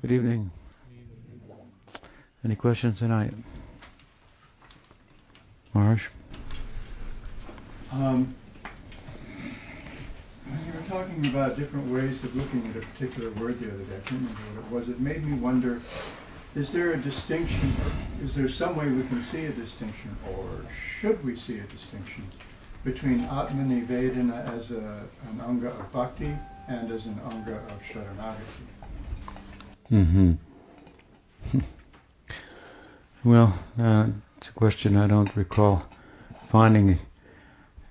Good evening. Any questions tonight? Marsh? Um, when you were talking about different ways of looking at a particular word the other day, I can't remember what it was, it made me wonder, is there a distinction, is there some way we can see a distinction, or should we see a distinction between Atmanivedana as a, an anga of bhakti and as an anga of sharanagati? Mm-hmm. well, uh, it's a question I don't recall finding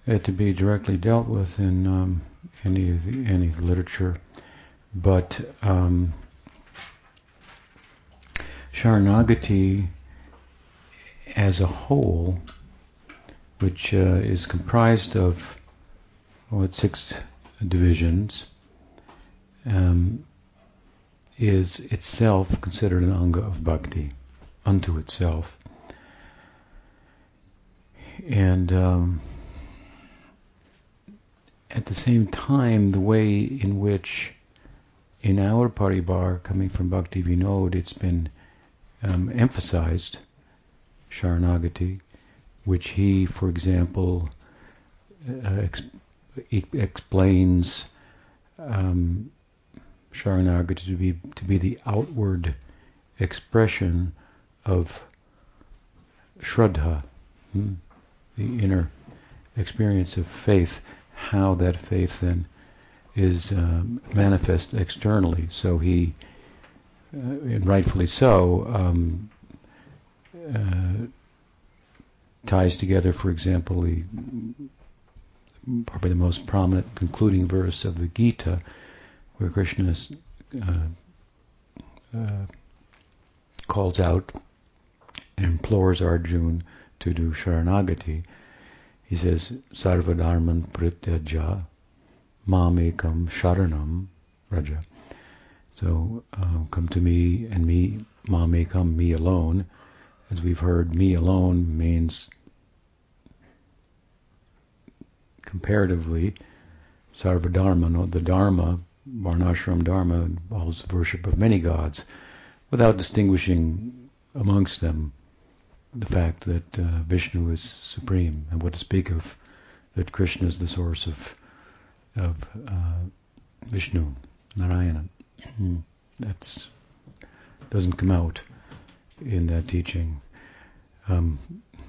it to be directly dealt with in um, any of the, any literature, but um, Sharanagati as a whole, which uh, is comprised of what six divisions, um, is itself considered an anga of bhakti unto itself. And um, at the same time, the way in which in our paribar, coming from Bhakti Vinod, it's been um, emphasized, Sharanagati, which he, for example, uh, ex- explains um, Sharanagati to be to be the outward expression of Shraddha, hmm? the inner experience of faith. How that faith then is um, manifest externally. So he, uh, and rightfully so, um, uh, ties together, for example, the probably the most prominent concluding verse of the Gita, where Krishna uh, uh, calls out, implores Arjun to do Sharanagati. He says, Sarvadharman prityaja mamekam sharanam raja. So uh, come to me and me, mamekam, me alone. As we've heard, me alone means comparatively sarvadharma, the dharma, varnashram dharma involves the worship of many gods without distinguishing amongst them the fact that uh, Vishnu is supreme, and what to speak of that Krishna is the source of of uh, Vishnu, Narayana. Hmm. That's doesn't come out in that teaching. Um,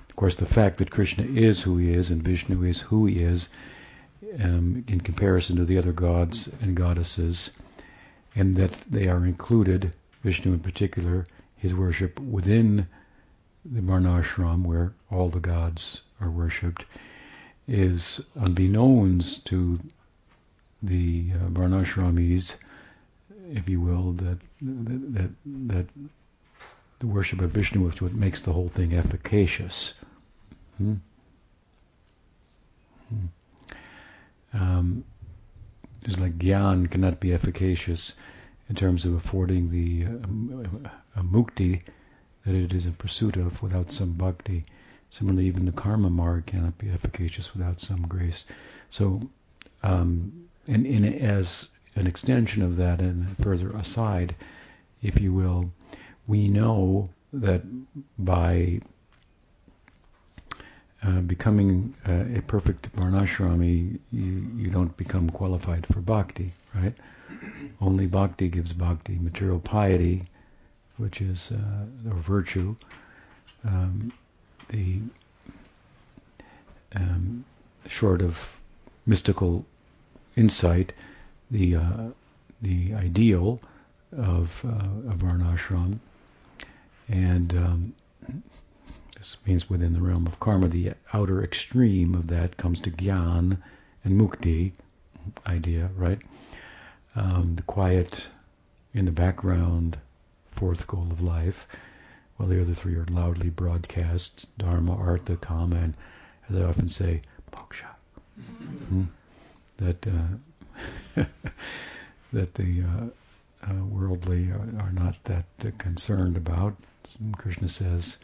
of course, the fact that Krishna is who he is and Vishnu is who he is, um, in comparison to the other gods and goddesses, and that they are included, Vishnu in particular, his worship within the Varnashram, where all the gods are worshipped, is unbeknownst to the uh, Varnashramis, if you will, that, that that the worship of Vishnu is what makes the whole thing efficacious. Hmm? Hmm. Um, it's like gyan cannot be efficacious in terms of affording the uh, mukti that it is in pursuit of without some bhakti. Similarly, even the karma marg cannot be efficacious without some grace. So, um, and, and as an extension of that, and further aside, if you will, we know that by uh, becoming uh, a perfect varnashrami, you, you don't become qualified for bhakti, right? Only bhakti gives bhakti. Material piety which is uh, or virtue, um, the um, short of mystical insight, the uh, the ideal of uh, of varnashram, and um, this means within the realm of karma, the outer extreme of that comes to gyan and mukti idea, right? Um, the quiet in the background fourth goal of life, while the other three are loudly broadcast dharma, artha, kama, and as I often say, moksha. Mm-hmm. That uh, that the uh, uh, worldly are, are, not that uh, concerned about. Krishna says,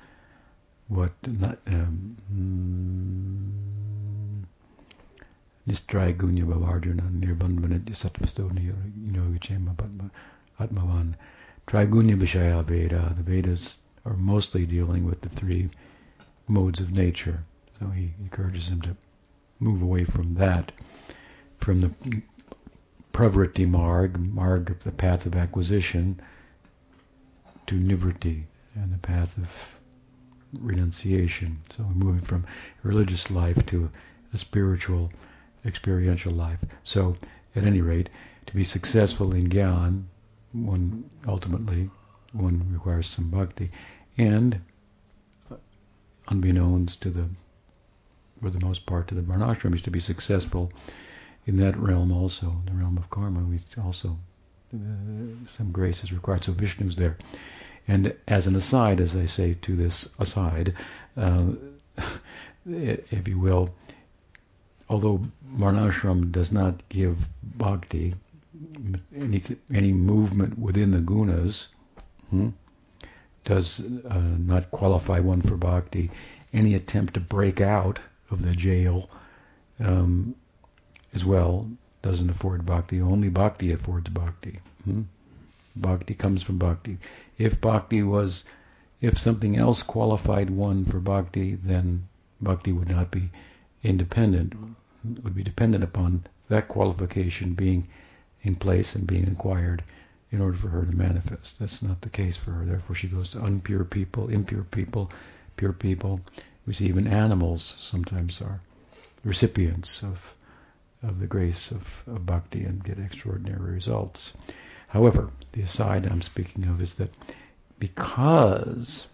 "What not." Um, Nistray Gunya Bhavarjuna Nirbandhanit Sattvasto Yogichema Atmavan Trigunya Vishaya Veda. The Vedas are mostly dealing with the three modes of nature. So he encourages him to move away from that, from the pravritti marg, marg of the path of acquisition, to nivritti and the path of renunciation. So we're moving from religious life to a spiritual, experiential life. So, at any rate, to be successful in Gyan, one ultimately one requires some bhakti, and unbeknownst to the, for the most part, to the varnashramis, to be successful in that realm also, the realm of karma, we also uh, some grace is required. So Vishnu's there. And as an aside, as I say to this aside, uh, if you will, although Varnashram does not give bhakti, any, any movement within the gunas hmm, does uh, not qualify one for bhakti. Any attempt to break out of the jail um, as well doesn't afford bhakti. Only bhakti affords bhakti. Hmm? Bhakti comes from bhakti. If bhakti was, if something else qualified one for bhakti, then bhakti would not be independent. Would be dependent upon that qualification being in place and being acquired in order for her to manifest. That's not the case for her. Therefore, she goes to unpure people, impure people, pure people. We see even animals sometimes are recipients of of the grace of, of bhakti and get extraordinary results. However, the aside I'm speaking of is that because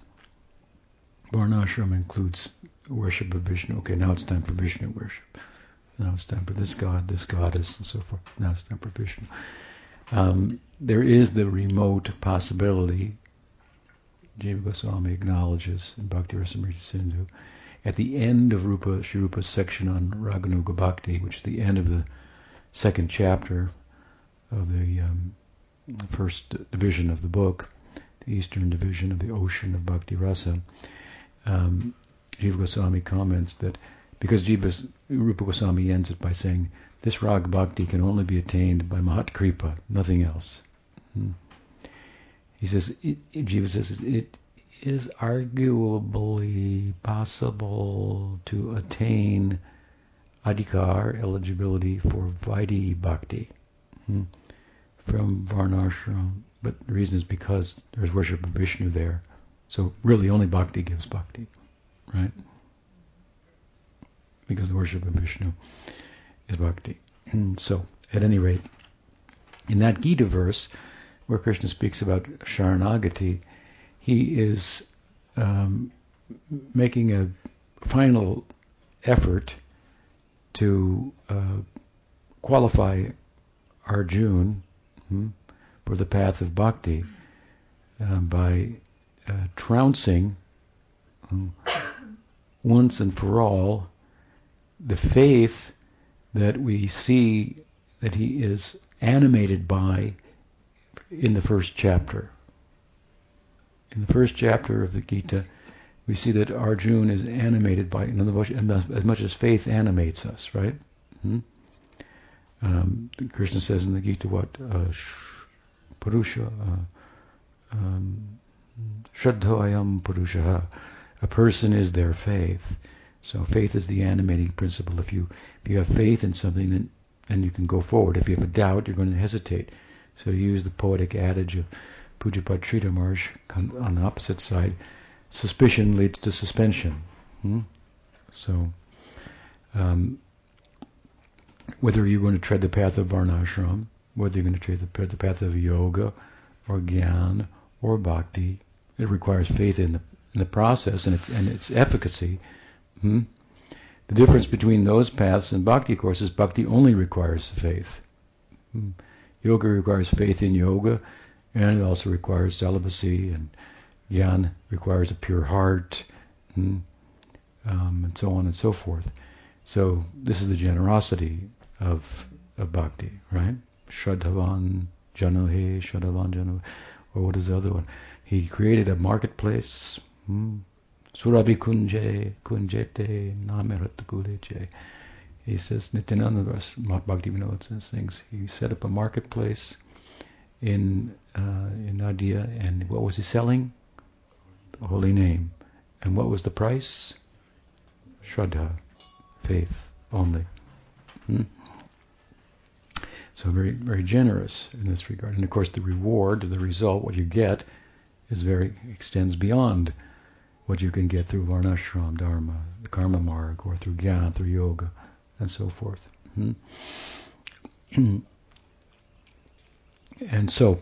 Varnashram includes worship of Vishnu, okay, now it's time for Vishnu worship. Now it's time for this god, this goddess, and so forth. Now it's time for Vishnu. Um, there is the remote possibility, Jiva Goswami acknowledges in Bhakti Rasamrita Sindhu, at the end of Rupa Shrupa's section on Raganuga Bhakti, which is the end of the second chapter of the um, first division of the book, the eastern division of the ocean of Bhakti Rasa, um, Jiva Goswami comments that because Jiva, Rupa Goswami ends it by saying, this Rag Bhakti can only be attained by Mahat Kripa, nothing else. Hmm. He says, it, Jiva says, it is arguably possible to attain adhikar, eligibility for Vaidhi Bhakti hmm, from Varnashram. But the reason is because there's worship of Vishnu there. So really only Bhakti gives Bhakti, right? Because the worship of Vishnu is Bhakti. And so, at any rate, in that Gita verse, where Krishna speaks about Sharanagati, he is um, making a final effort to uh, qualify Arjun hmm, for the path of bhakti uh, by uh, trouncing um, once and for all the faith that we see that he is animated by in the first chapter in the first chapter of the Gita, we see that Arjun is animated by, in other words, as much as faith animates us, right? Hmm? Um, Krishna says in the Gita what? Uh, Purusha, uh, um. A person is their faith. So faith is the animating principle. If you if you have faith in something, then then you can go forward. If you have a doubt, you're going to hesitate. So to use the poetic adage of Pujapat Sridhar Maharaj on the opposite side, suspicion leads to suspension. Hmm? So, um, whether you're going to tread the path of Varnashram, whether you're going to tread the, path of yoga, or Gyan, or Bhakti, it requires faith in the, in the process and its, and its efficacy. Hmm? The difference between those paths and Bhakti, of course, is Bhakti only requires faith. Hmm? Yoga requires faith in yoga, and it also requires celibacy, and Gyan requires a pure heart, and, um, and so on and so forth. So this is the generosity of of bhakti, right? Shraddhavan Janohe, Shraddhavan Jano, or what is the other one? He created a marketplace. Hmm? Surabhi Kunje, Kunjete, Namerat He says, Nityananda Bhakti Vinod says things. He set up a marketplace in uh, in Nadia, and what was he selling? The holy name. And what was the price? Shraddha, faith only. Hmm? So very very generous in this regard. And of course, the reward, the result, what you get, is very extends beyond what you can get through varnashram dharma, the karma marg, or through gyan, through yoga, and so forth. Hmm? and so,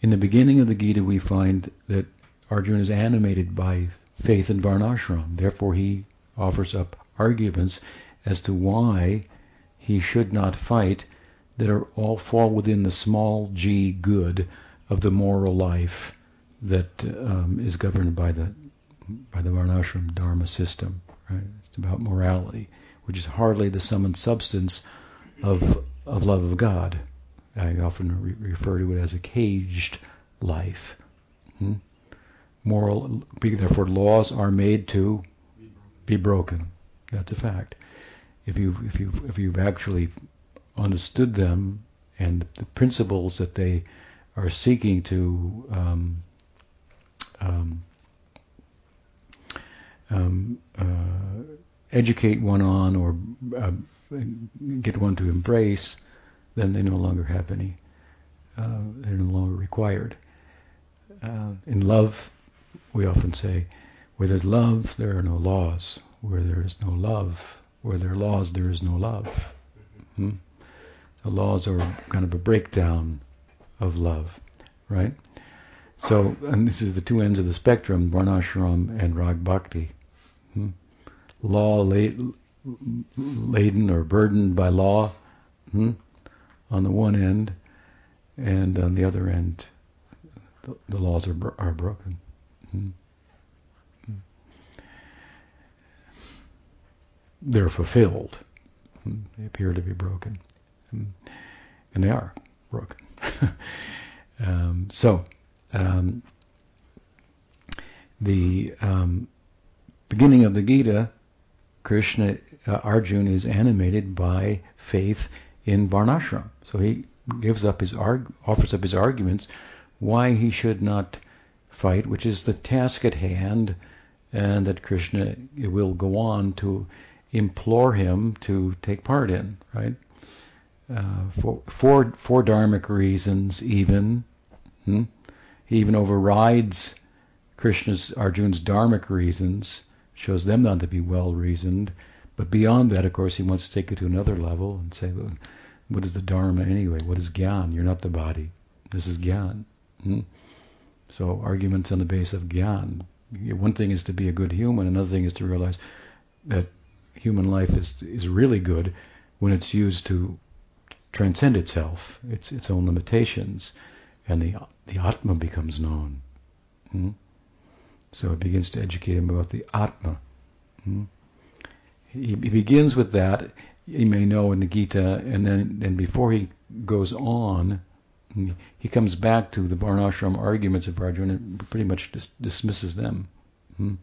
in the beginning of the Gita, we find that Arjuna is animated by faith in varnashram. Therefore, he offers up arguments as to why he should not fight that are all fall within the small g good of the moral life that um, is governed by the by the varnashram dharma system. Right? It's about morality, which is hardly the sum and substance of of love of God. I often re- refer to it as a caged life. Hmm? Moral, therefore, laws are made to be broken. That's a fact. If you if you if you've actually understood them and the principles that they are seeking to um, um, um, uh, educate one on or uh, get one to embrace, then they no longer have any. Uh, they're no longer required. Uh, in love, we often say, where there's love, there are no laws. Where there is no love, where there are laws, there is no love. Hmm? The laws are kind of a breakdown of love, right? So, and this is the two ends of the spectrum, Varnashram and Rag Bhakti. Hmm? Law laden or burdened by law hmm? on the one end, and on the other end, the, the laws are, are broken. Hmm. They're fulfilled. They appear to be broken. And they are broken. um, so, um, the um, beginning of the Gita, Krishna, uh, Arjuna is animated by faith in Varnashram. So he gives up his arg- offers up his arguments why he should not fight, which is the task at hand, and that Krishna will go on to implore him to take part in, right? Uh, for, for, for dharmic reasons, even. Hmm? He even overrides Krishna's Arjuna's dharmic reasons, shows them not to be well reasoned. But beyond that, of course, he wants to take it to another level and say, well, what is the dharma anyway? What is gyan? You're not the body. This is gyan. Hmm? So arguments on the base of gyan. One thing is to be a good human. Another thing is to realize that human life is is really good when it's used to transcend itself, its its own limitations, and the the Atma becomes known. Hmm? So it begins to educate him about the Atma. Hmm? He, he, begins with that. He may know in the Gita, and then, then before he goes on, he comes back to the Varnashram arguments of Arjuna and pretty much dis- dismisses them hmm,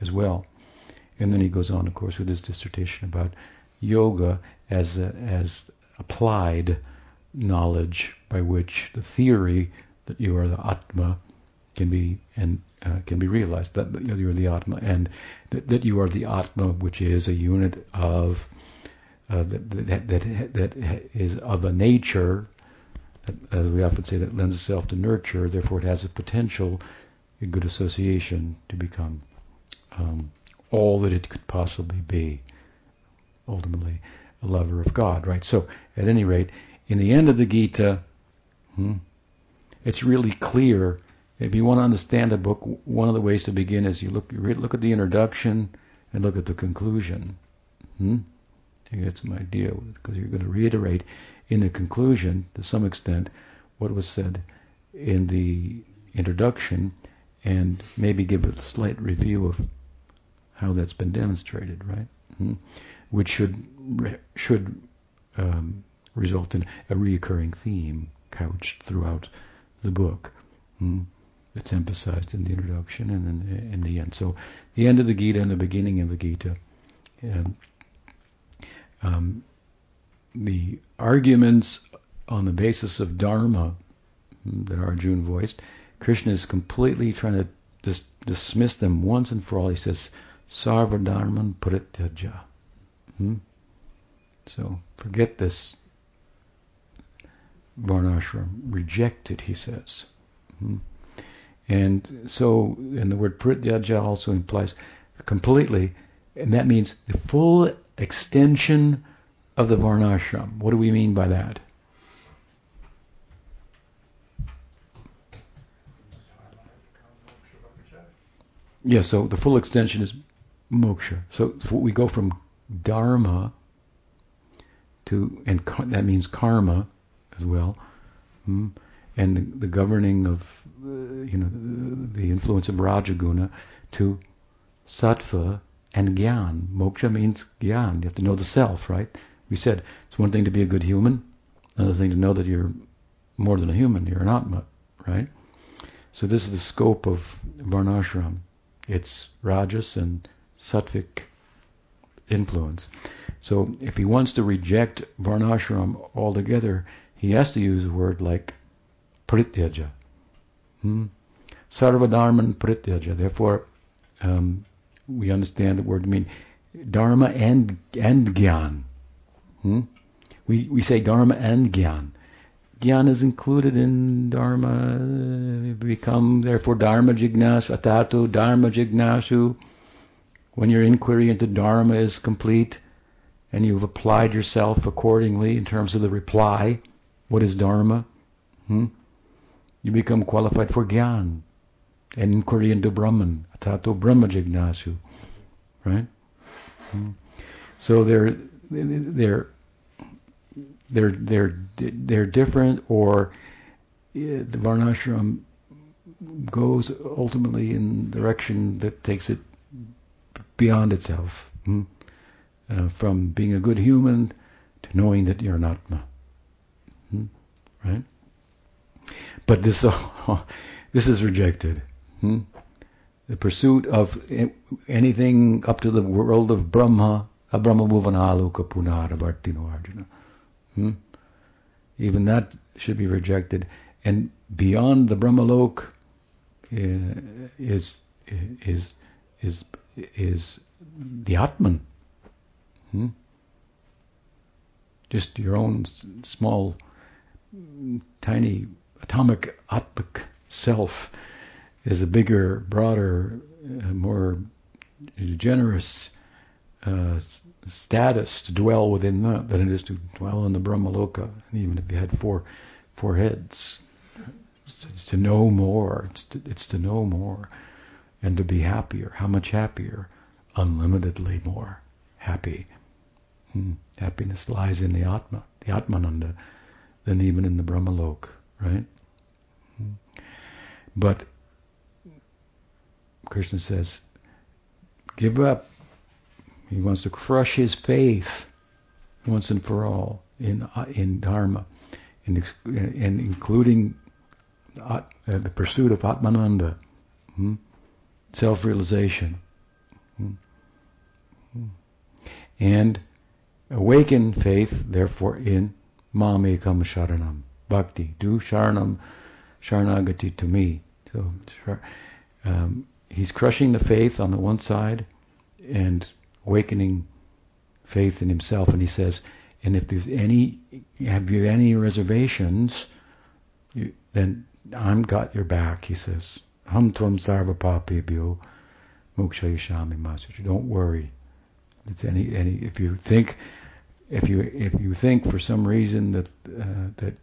as well. And then he goes on, of course, with his dissertation about yoga as a, as applied knowledge by which the theory that you are the Atma can be and uh, can be realized that, that you are the Atma and that, that you are the Atma, which is a unit of uh, that, that, that that is of a nature, as we often say, that lends itself to nurture. Therefore, it has a potential, a good association to become um, all that it could possibly be. Ultimately, a lover of God, right? So, at any rate, in the end of the Gita, hmm, it's really clear. If you want to understand the book, one of the ways to begin is you look you look at the introduction and look at the conclusion. Hmm? To get some idea, because you're going to reiterate in the conclusion to some extent what was said in the introduction, and maybe give a slight review of how that's been demonstrated, right? Hmm? Which should should um, result in a reoccurring theme couched throughout the book. Hmm? It's emphasized in the introduction and in, in, the end. So, the end of the Gita and the beginning of the Gita. Um, um, the arguments on the basis of Dharma mm, that Arjuna voiced, Krishna is completely trying to dis- dismiss them once and for all. He says, Sarvadharman Parityaja. Hmm? So forget this varnashram. Reject it, he says. Hmm? And so, and the word Parityaja also implies completely, and that means the full extension of the varnashram. What do we mean by that? Yeah, so the full extension is moksha. So, we go from dharma to, and that means karma as well, hmm? and the, governing of, uh, you know, the, the, influence of rajaguna to sattva and gyan. Moksha means gyan. You have to know the self, right? We said it's one thing to be a good human, another thing to know that you're more than a human, you're an atma, right? So this is the scope of varnashram. It's rajas and sattvic influence. So if he wants to reject varnashram altogether, he has to use a word like prityaja. Hmm? Sarvadharman prityaja. Therefore, um, we understand the word to mean dharma and and gyan. Hmm? We we say dharma and gyan. Gyan is included in dharma. Become therefore dharma jignasu atatu dharma jignasu. When your inquiry into dharma is complete, and you've applied yourself accordingly in terms of the reply, what is dharma? Hmm? You become qualified for gyan and inquiry into Brahman, atato Brahma jignasu, right? Hmm. So they're they're they're they're they're different, or the varnashram goes ultimately in direction that takes it beyond itself, hmm? uh, from being a good human to knowing that you're an atma, hmm? right? But this this is rejected. Hmm? The pursuit of anything up to the world of Brahma, Abrahma Bhuvanaluka Punara Vartino Arjuna. Hmm? Even that should be rejected. And beyond the Brahmalok uh, is is is is the Atman. Hmm? Just your own small, tiny atomic Atmic self is a bigger, broader, uh, more generous uh, status to dwell within that than it is to dwell in the Brahmaloka. Even if you had four four heads, it's to know more. It's to, it's to know more and to be happier. How much happier? Unlimitedly more happy. Hmm. Happiness lies in the Atma, the Atmananda, than even in the Brahmalok, right? Hmm. But Krishna says, give up he wants to crush his faith once and for all in uh, in dharma, and including uh, the pursuit of atmananda, hmm? Self-realization, hmm? Hmm. and awaken faith, therefore, in mamekam sharanam, bhakti. Do sharanam, sharanagati to me. So um, he's crushing the faith on the one side, and awakening faith in himself. And he says, and if there's any, have you any reservations, you, then I'm got your back. He says, Hum tvam sarva papebhyo moksha yashami masutra. Don't worry. It's any any if you think if you if you think for some reason that uh, that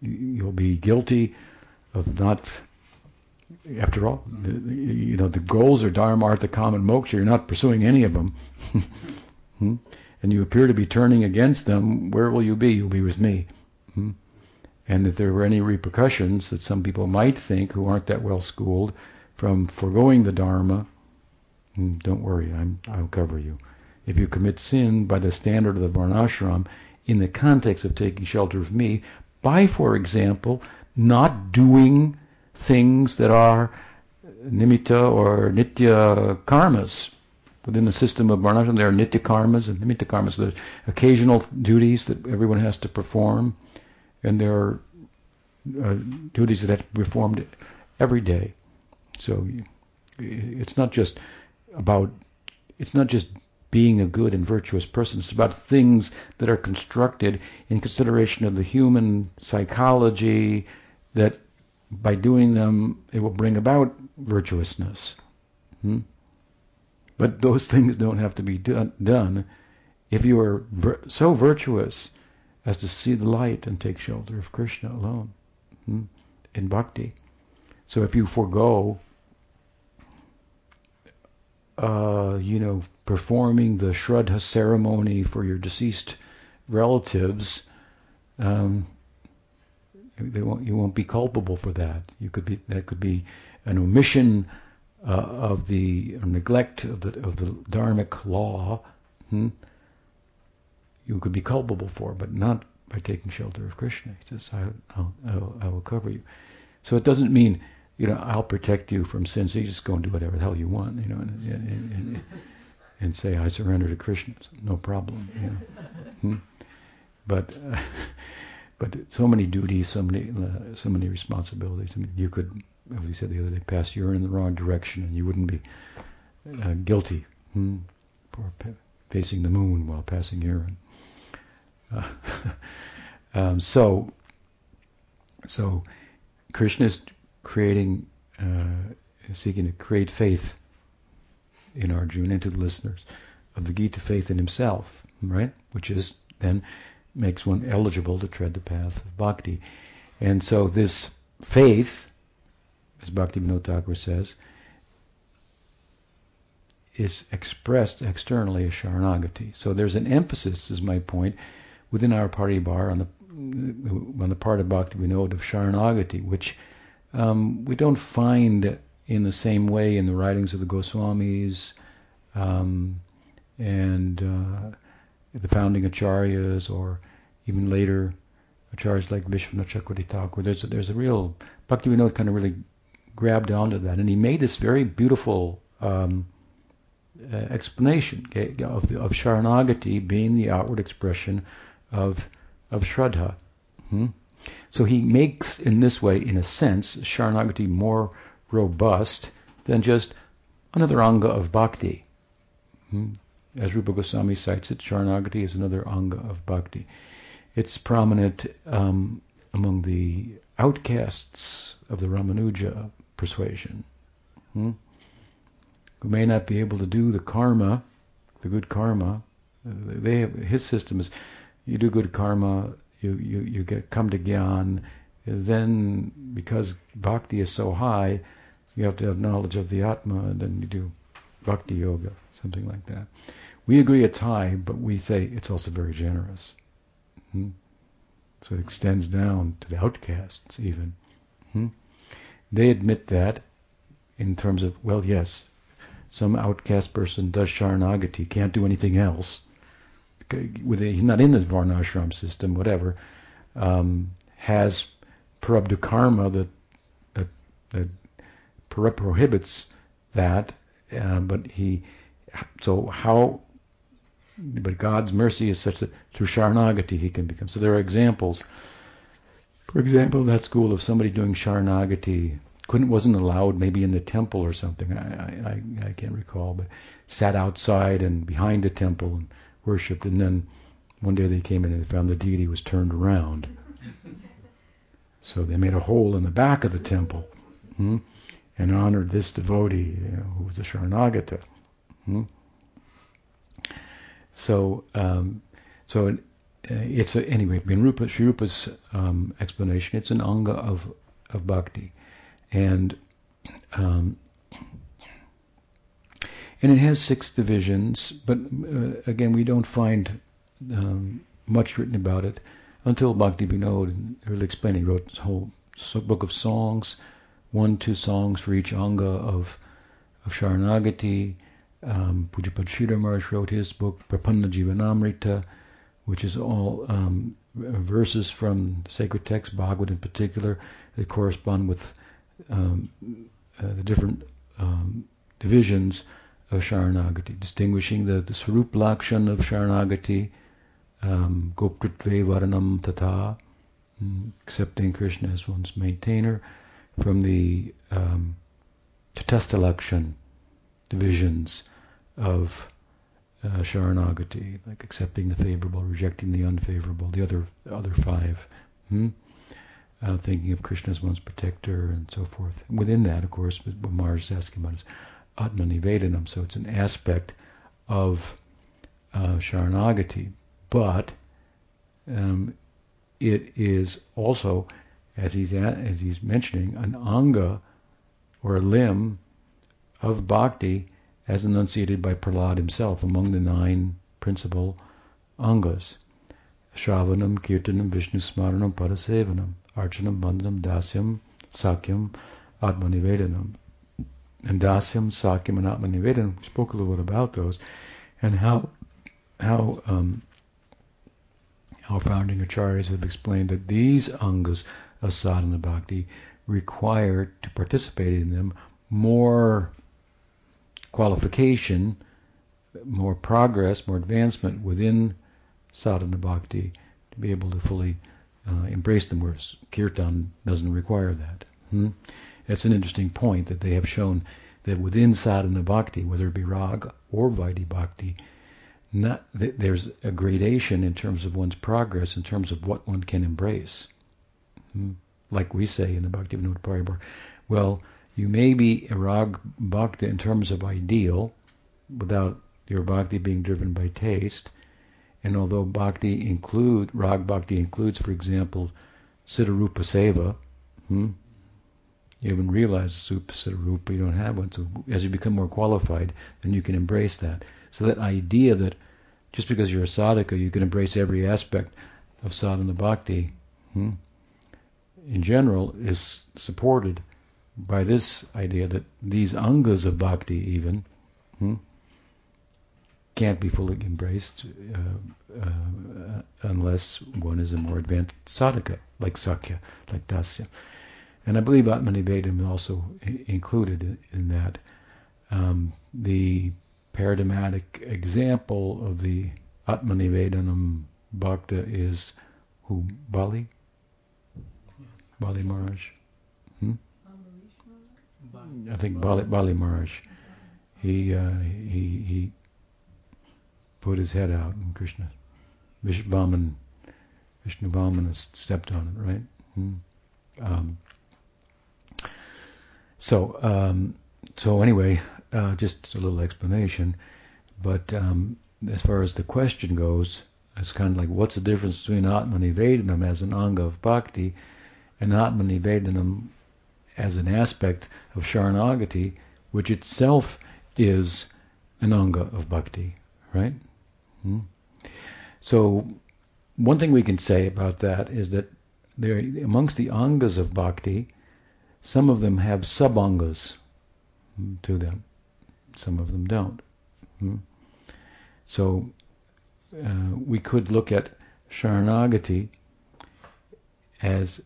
you'll be guilty of not after all, the, you know, the goals are dharma, artha, kama, and moksha. You're not pursuing any of them. hmm? And you appear to be turning against them. Where will you be? You'll be with me. Hmm? And if there were any repercussions that some people might think who aren't that well schooled from foregoing the dharma, hmm, don't worry, I'm, I'll cover you. If you commit sin by the standard of the varnashram in the context of taking shelter of me, by, for example, not doing things that are nimitta or nitya karmas. Within the system of Varnashram, there are nitya karmas and nimitta karmas, the occasional duties that everyone has to perform, and there are uh, duties that have to be performed every day. So it's not just about it's not just being a good and virtuous person. It's about things that are constructed in consideration of the human psychology that by doing them it will bring about virtuousness. Hmm? But those things don't have to be do- done if you are vir- so virtuous as to see the light and take shelter of Krishna alone hmm? in bhakti. So if you forego, uh, you know, performing the Shraddha ceremony for your deceased relatives, um, they won't, you won't be culpable for that. You could be that could be an omission uh, of the neglect of the of the dharmic law. Hmm? You could be culpable for, but not by taking shelter of Krishna. He says, I, will I'll, I will cover you. So it doesn't mean, you know, I'll protect you from sin. So you just go and do whatever the hell you want, you know, and, and, and, and say, I surrender to Krishna. No problem. You know. Hmm? But uh, but so many duties, so many uh, so many responsibilities. I mean, you could, as we said the other day, pass urine in the wrong direction, and you wouldn't be uh, guilty hmm, for facing the moon while passing urine. Uh, um, so so Krishna is creating, uh, seeking to create faith in Arjuna and to the listeners of the Gita faith in himself, right? Which is then makes one eligible to tread the path of bhakti. And so this faith, as Bhakti Vinod Thakur says, is expressed externally as Sharanagati. So there's an emphasis, is my point, within our paribar on the on the part of Bhakti Vinod of Sharanagati, which um, we don't find in the same way in the writings of the Goswamis um, and uh, the founding acharyas or even later acharyas like Vishwanath Chakravarti Thakur. There's a, there's a real Bhakti Vinod kind of really grabbed onto that, and he made this very beautiful um, uh, explanation of, the, of Sharanagati being the outward expression of of Shraddha. Hmm? So he makes, in this way, in a sense, Sharanagati more robust than just another anga of bhakti. Hmm? As Rupa Goswami cites it, Sharanagati is another anga of bhakti. It's prominent um, among the outcasts of the Ramanuja persuasion. Hmm? Who may not be able to do the karma, the good karma. They have, his system is you do good karma, you, you, you get come to gyan, then because bhakti is so high, you have to have knowledge of the Atma, and then you do bhakti yoga, something like that. We agree it's high, but we say it's also very generous. Hmm? So it extends down to the outcasts even. Hmm? They admit that in terms of, well, yes, some outcast person does Sharanagati, can't do anything else, with a, he's not in the varnashram system, whatever, um, has prarabdha karma that, that, that prohibits that, uh, but he, so how, but God's mercy is such that through Sharanagati he can become. So there are examples. For example, that school of somebody doing Sharanagati couldn't wasn't allowed maybe in the temple or something. I, I, I can't recall, but sat outside and behind the temple and worshipped, and then one day they came in and they found the deity was turned around. So they made a hole in the back of the temple hmm, and honored this devotee you know, who was a Sharanagata. Hmm. So, um, so uh, it's a, anyway. In Rupa, Sri Rupa's um, explanation, it's an anga of of bhakti, and um, and it has six divisions, but uh, again, we don't find um, much written about it until Bhakti Vinod, explaining, he wrote this whole book of songs, one, two songs for each anga of of Sharanagati. Um, Pujapad Sridhar wrote his book, Prapanna Jivanamrita, which is all um, verses from sacred text, Bhagavad in particular, that correspond with um, uh, the different um, divisions of Sharanagati, distinguishing the, the Lakshan of Sharanagati, um, Gopritve Varanam Tata, mm, accepting Krishna as one's maintainer, from the um, Tatastha divisions of uh, Sharanagati, like accepting the favorable, rejecting the unfavorable, the other other five. Hmm? Uh, thinking of Krishna as one's protector and so forth. Within that, of course, what Mars is asking about is Atma Nivedanam, so it's an aspect of uh, Sharanagati, but um, it is also, as he's at, as he's mentioning, an anga or a limb of bhakti as enunciated by Prahlad himself among the nine principal angas. Shravanam, Kirtanam, Vishnu Smaranam, Padasevanam, Archanam, Bandhanam, Dasyam, Sakyam, Atmanivedanam. And Dasyam, Sakyam, and Atmanivedanam, we spoke a little bit about those, and how how um, our founding acharyas have explained that these angas of sadhana bhakti require to participate in them more qualification, more progress, more advancement within sadhana bhakti to be able to fully uh, embrace them, whereas kirtan doesn't require that. Hmm? It's an interesting point that they have shown that within sadhana bhakti, whether it be rag or vaidhi bhakti, not, th- there's a gradation in terms of one's progress, in terms of what one can embrace. Hmm? Like we say in the Bhakti Bhaktivinoda Paribhar, well, you may be a rag bhakti in terms of ideal, without your bhakti being driven by taste. And although bhakti include rag bhakti includes, for example, siddharupa seva, hmm, you haven't realized super siddharupa, you don't have one. So as you become more qualified, then you can embrace that. So that idea that just because you're a sadhaka, you can embrace every aspect of sadhana bhakti, hmm, in general, is supported by this idea that these angas of bhakti even hmm, can't be fully embraced uh, uh, unless one is a more advanced sadhaka, like Sakya, like Dasya. And I believe Atmanivedam is also included in, that. Um, the paradigmatic example of the Atmanivedanam Bhakta is who? Bali? Bali Maharaj? Hmm? I think Bali, Bali Maharaj. He, uh, he, he put his head out and Krishna, Vishnu Vaman, Vishnu stepped on it, right? Hmm. Um, so, um, so anyway, uh, just a little explanation. But um, as far as the question goes, it's kind of like what's the difference between Atmanivedanam as an anga of bhakti and Atmanivedanam as an aspect of Sharanagati, which itself is an anga of bhakti, right? Hmm? So, one thing we can say about that is that there, amongst the angas of bhakti, some of them have sub-angas to them. Some of them don't. Hmm? So uh, we could look at Sharanagati as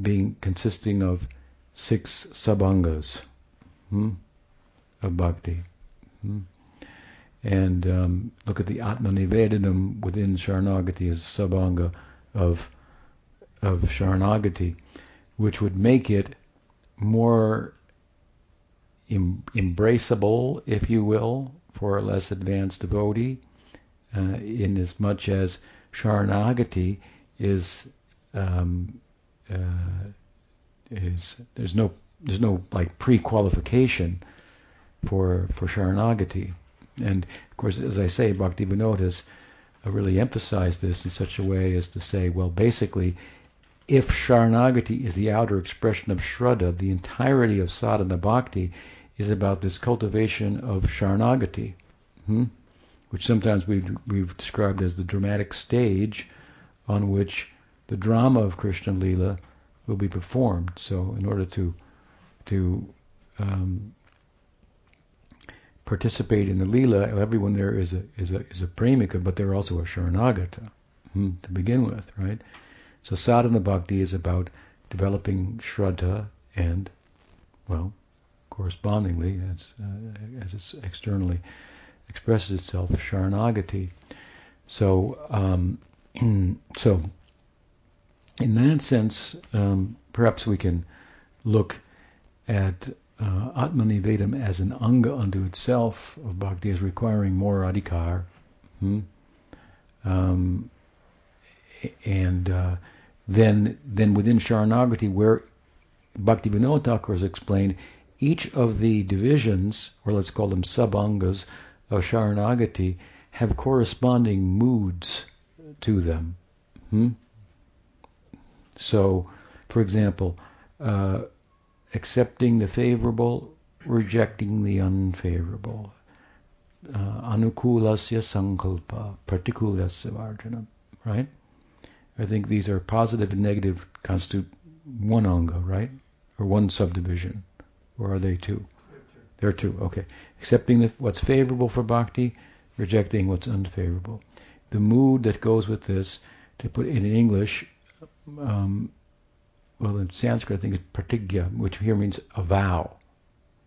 being consisting of six sub-angas hmm, of bhakti. Hmm? And um, look at the Atmanivedanam within Sharanagati as sub-anga of of Sharanagati, which would make it more em- embraceable, if you will, for a less advanced devotee, uh, in as much as Sharanagati is um, uh, is there's no there's no like pre-qualification for for Sharanagati, and of course, as I say, Bhakti Vinod has really emphasized this in such a way as to say, well, basically, if Sharanagati is the outer expression of Shraddha, the entirety of sadhana bhakti is about this cultivation of Sharanagati, hmm? which sometimes we've, we've described as the dramatic stage on which the drama of Krishna Lila will be performed. So, in order to to um, participate in the Lila, everyone there is a is a is a premika, but they're also a Sharanagata hmm, to begin with, right? So sadhana bhakti is about developing shraddha and, well, correspondingly, as, uh, as it externally expresses itself, sharanagati. So, um, so in that sense, um, perhaps we can look at uh, Atmanivedam as an anga unto itself of bhakti as requiring more adhikar. Hmm? Um, and uh, then, then within Sharanagati, where Bhakti Vinod Thakur has explained, each of the divisions, or let's call them sub-angas of Sharanagati, have corresponding moods to them. Hmm? So, for example, uh, accepting the favorable, rejecting the unfavorable. Uh, anukulasya sankalpa, pratikulasya varjana, right? I think these are positive and negative constitute one anga, right? Or one subdivision. Or are they two? They're two, okay. Accepting the, what's favorable for bhakti, rejecting what's unfavorable. The mood that goes with this, to put it in English, um, well, in Sanskrit, I think it's pratigya, which here means a vow.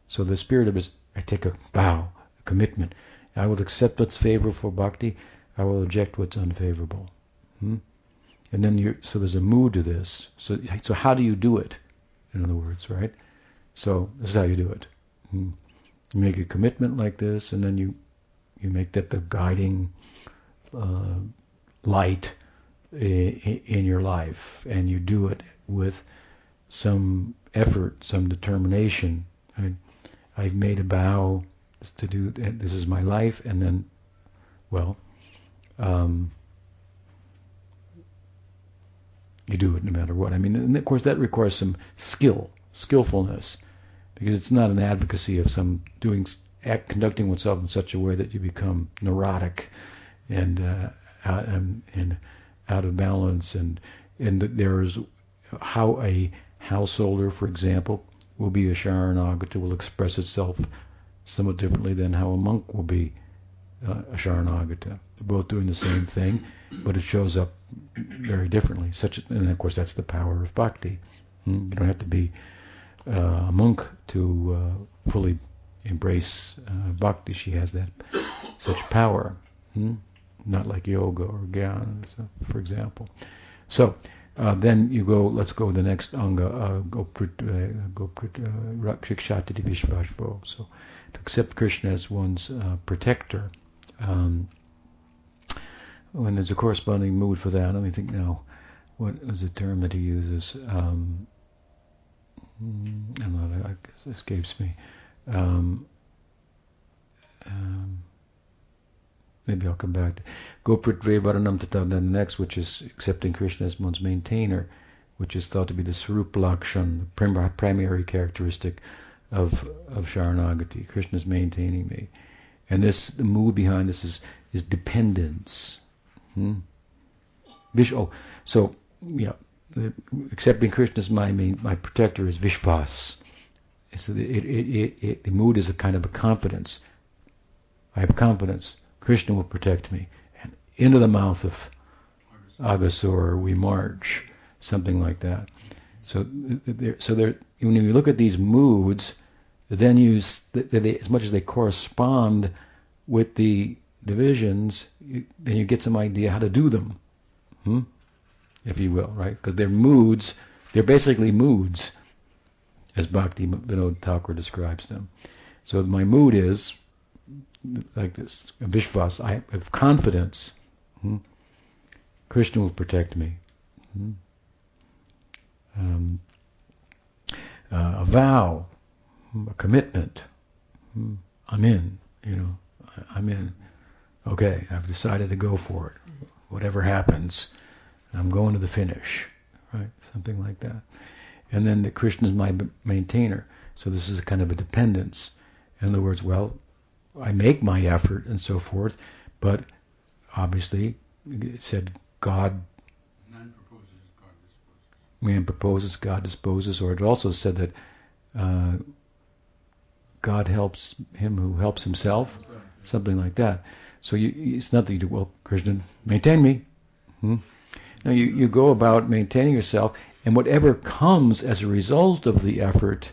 So the spirit of it is, I take a vow, a commitment. I will accept what's favorable for bhakti. I will reject what's unfavorable. Hmm? And then you, so there's a mood to this. So, so how do you do it? In other words, right? So this is how you do it. Hmm? You make a commitment like this, and then you, you make that the guiding uh, light in your life, and you do it with some effort, some determination. I, I've made a vow to do this is my life, and then, well, um, you do it no matter what. I mean, and of course that requires some skill, skillfulness, because it's not an advocacy of some doing, act, conducting oneself in such a way that you become neurotic and uh, and, and out of balance, and and there's how a householder, for example, will be a Sharanagata, will express itself somewhat differently than how a monk will be uh, Sharanagata. They're both doing the same thing, but it shows up very differently. Such, and of course, that's the power of bhakti. Hmm? You don't have to be uh, a monk to uh, fully embrace uh, bhakti. She has that such power. Hmm? Not like yoga or jnana, for example. So uh, then you go, let's go the next anga, uh, go go rakshikshati vishvashvo. So to accept Krishna as one's uh, protector. Um, when there's a corresponding mood for that, let me think now. What is the term that he uses? Um, I don't know, it escapes me. Um, um, maybe I'll come back to Gopritrevaranam Tata, then the next, which is accepting Krishna as one's maintainer, which is thought to be the Sarup Lakshan, the primary characteristic of of Sharanagati. Krishna is maintaining me. And this, the mood behind this is, is dependence. Hmm? Vish, oh, so, yeah, accepting Krishna as my my protector is Vishvas. So it, it, it, the mood is a kind of a confidence. I have confidence. Krishna will protect me. And into the mouth of Aghasur we march, something like that. So, there, so there, when you look at these moods, then you, they, as much as they correspond with the divisions, you, then you get some idea how to do them, hmm? if you will, right? Because they're moods, they're basically moods, as Bhakti Vinod Thakur describes them. So my mood is like this, Vishvas, I have confidence. Hmm? Krishna will protect me. Hmm? Um, uh, a vow, a commitment. Hmm? I'm in, you know, I'm in. Okay, I've decided to go for it. Whatever happens, I'm going to the finish, right? Something like that. And then the Krishna is my maintainer. So this is kind of a dependence. In other words, well, I make my effort and so forth, but obviously it said God. Man proposes, God disposes. Man proposes, God disposes, or it also said that uh, God helps him who helps himself, something like that. So you, it's not that you do, well, Krishna, maintain me. Hmm? No, you, you go about maintaining yourself, and whatever comes as a result of the effort,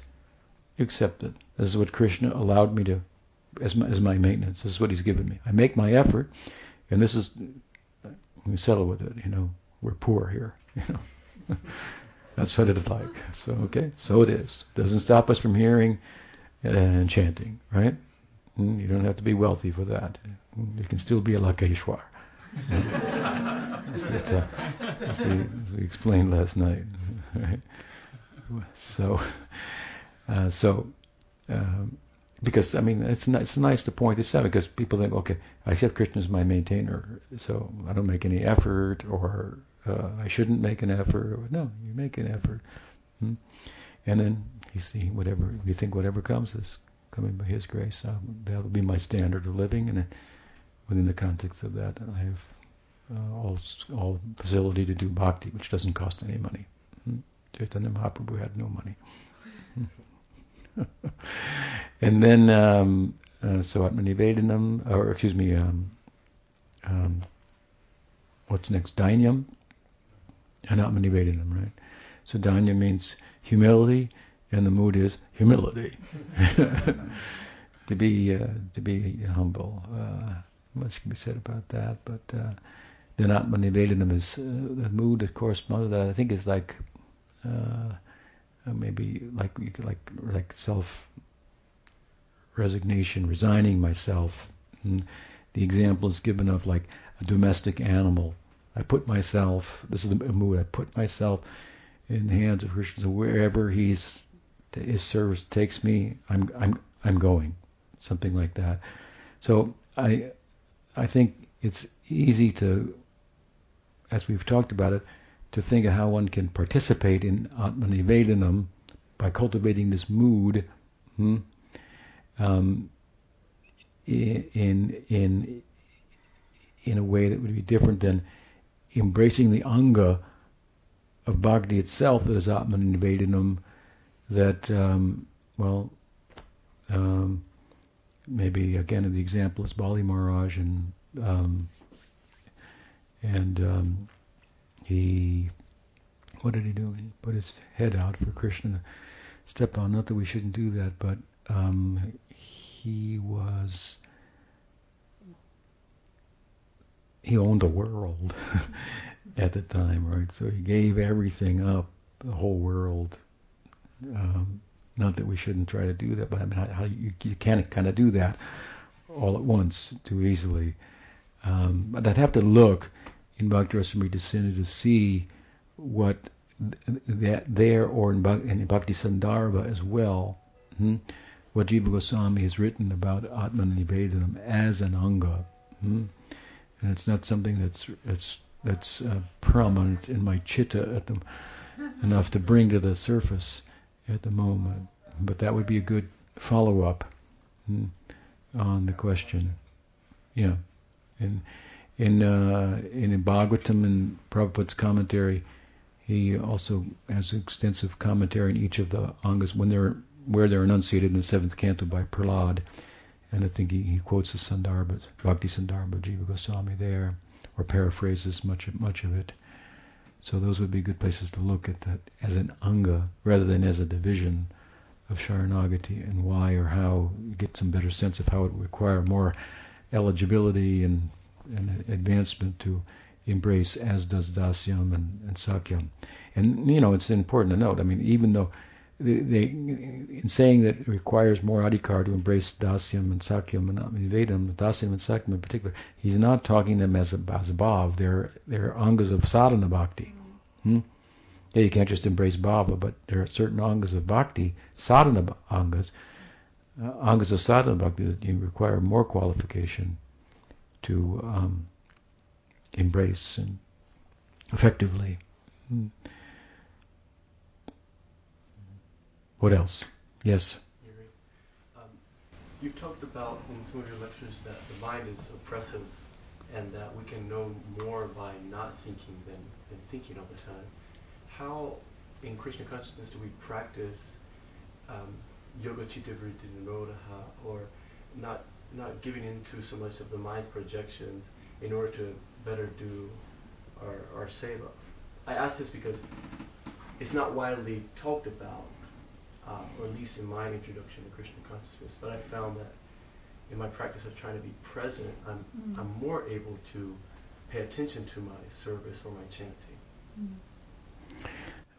you accept it. This is what Krishna allowed me to as my, as my maintenance. This is what he's given me. I make my effort, and this is we settle with it. You know, we're poor here. You know, That's what it's like. So okay, so it is. Doesn't stop us from hearing and chanting, right? Hmm, you don't have to be wealthy for that. You can still be a Lakeshwar. as, uh, as, we, as, we, explained last night. Right? So, uh, so um, because I mean it's it's nice to point this out because people think okay I accept Krishna as my maintainer so I don't make any effort or uh, I shouldn't make an effort no you make an effort hmm? and then you see whatever you think whatever comes is coming by His grace uh, that'll be my standard of living and within the context of that I have uh, all all facility to do bhakti which doesn't cost any money hmm? Chaitanya Mahaprabhu had no money. and then, um, uh, so Atmanivedanam, or excuse me, um, um, what's next? Dainyam and Atmanivedanam, right? So Dainya means humility, and the mood is humility. to be uh, to be humble. Uh, much can be said about that, but uh, then Atmanivedanam is uh, the mood that corresponds to that. I think is like uh, uh, maybe like like like self resignation, resigning myself. And the example is given of like a domestic animal. I put myself. This is the mood. I put myself in the hands of Krishna. So wherever he's his service takes me, I'm I'm I'm going. Something like that. So I I think it's easy to, as we've talked about it, to think of how one can participate in Atmanivedanam by cultivating this mood hmm, um, in in in a way that would be different than embracing the anga of bhakti itself that is Atmanivedanam that um, well um, maybe again the example is Bali Maharaj and um, and um, he, what did he do? He put his head out for Krishna to step on. Not that we shouldn't do that, but um, he was, he owned the world at the time, right? So he gave everything up, the whole world. Um, not that we shouldn't try to do that, but I mean, how, how you, you can't kind of do that all at once too easily. Um, but I'd have to look in Bhakti Descended to see what that there or in, in Bhakti Sandarbha as well, hmm, what Jiva Goswami has written about Atman Nivedanam as an anga. Hmm, and it's not something that's that's that's uh, prominent in my chitta enough to bring to the surface at the moment. But that would be a good follow up hmm, on the question. Yeah, and in uh, in Bhagavatam and Prabhupada's commentary, he also has extensive commentary in each of the angas when they're where they're enunciated in the seventh canto by Prahlad, and I think he, he quotes the Sandarbha, Bhakti Sandarbha Jiva Goswami there, or paraphrases much much of it. So those would be good places to look at that as an anga rather than as a division of Sharanagati and why or how you get some better sense of how it would require more eligibility and an advancement to embrace, as does Dasyam and, and Sakhyam. And you know, it's important to note. I mean, even though they, in saying that it requires more adhikar to embrace Dasyam and Sakhyam and Vedam, Dasyam and Sakhyam in particular, he's not talking them as as above. They're they're angas of sadhana bhakti. Hmm? Yeah, you can't just embrace bhava, but there are certain angas of bhakti, sadhana angas, uh, angas of sadhana bhakti that you require more qualification to um, embrace and effectively. Hmm. What else? Yes. Um, you've talked about in some of your lectures that the mind is oppressive and that we can know more by not thinking than, than thinking all the time. How, in Krishna consciousness, do we practice um, yoga chitta vritti nirodha or not not giving into so much of the mind's projections in order to better do our, our seva. I ask this because it's not widely talked about, uh, or at least in my introduction to Krishna consciousness, but I found that in my practice of trying to be present, I'm, mm. I'm more able to pay attention to my service or my chanting. Mm.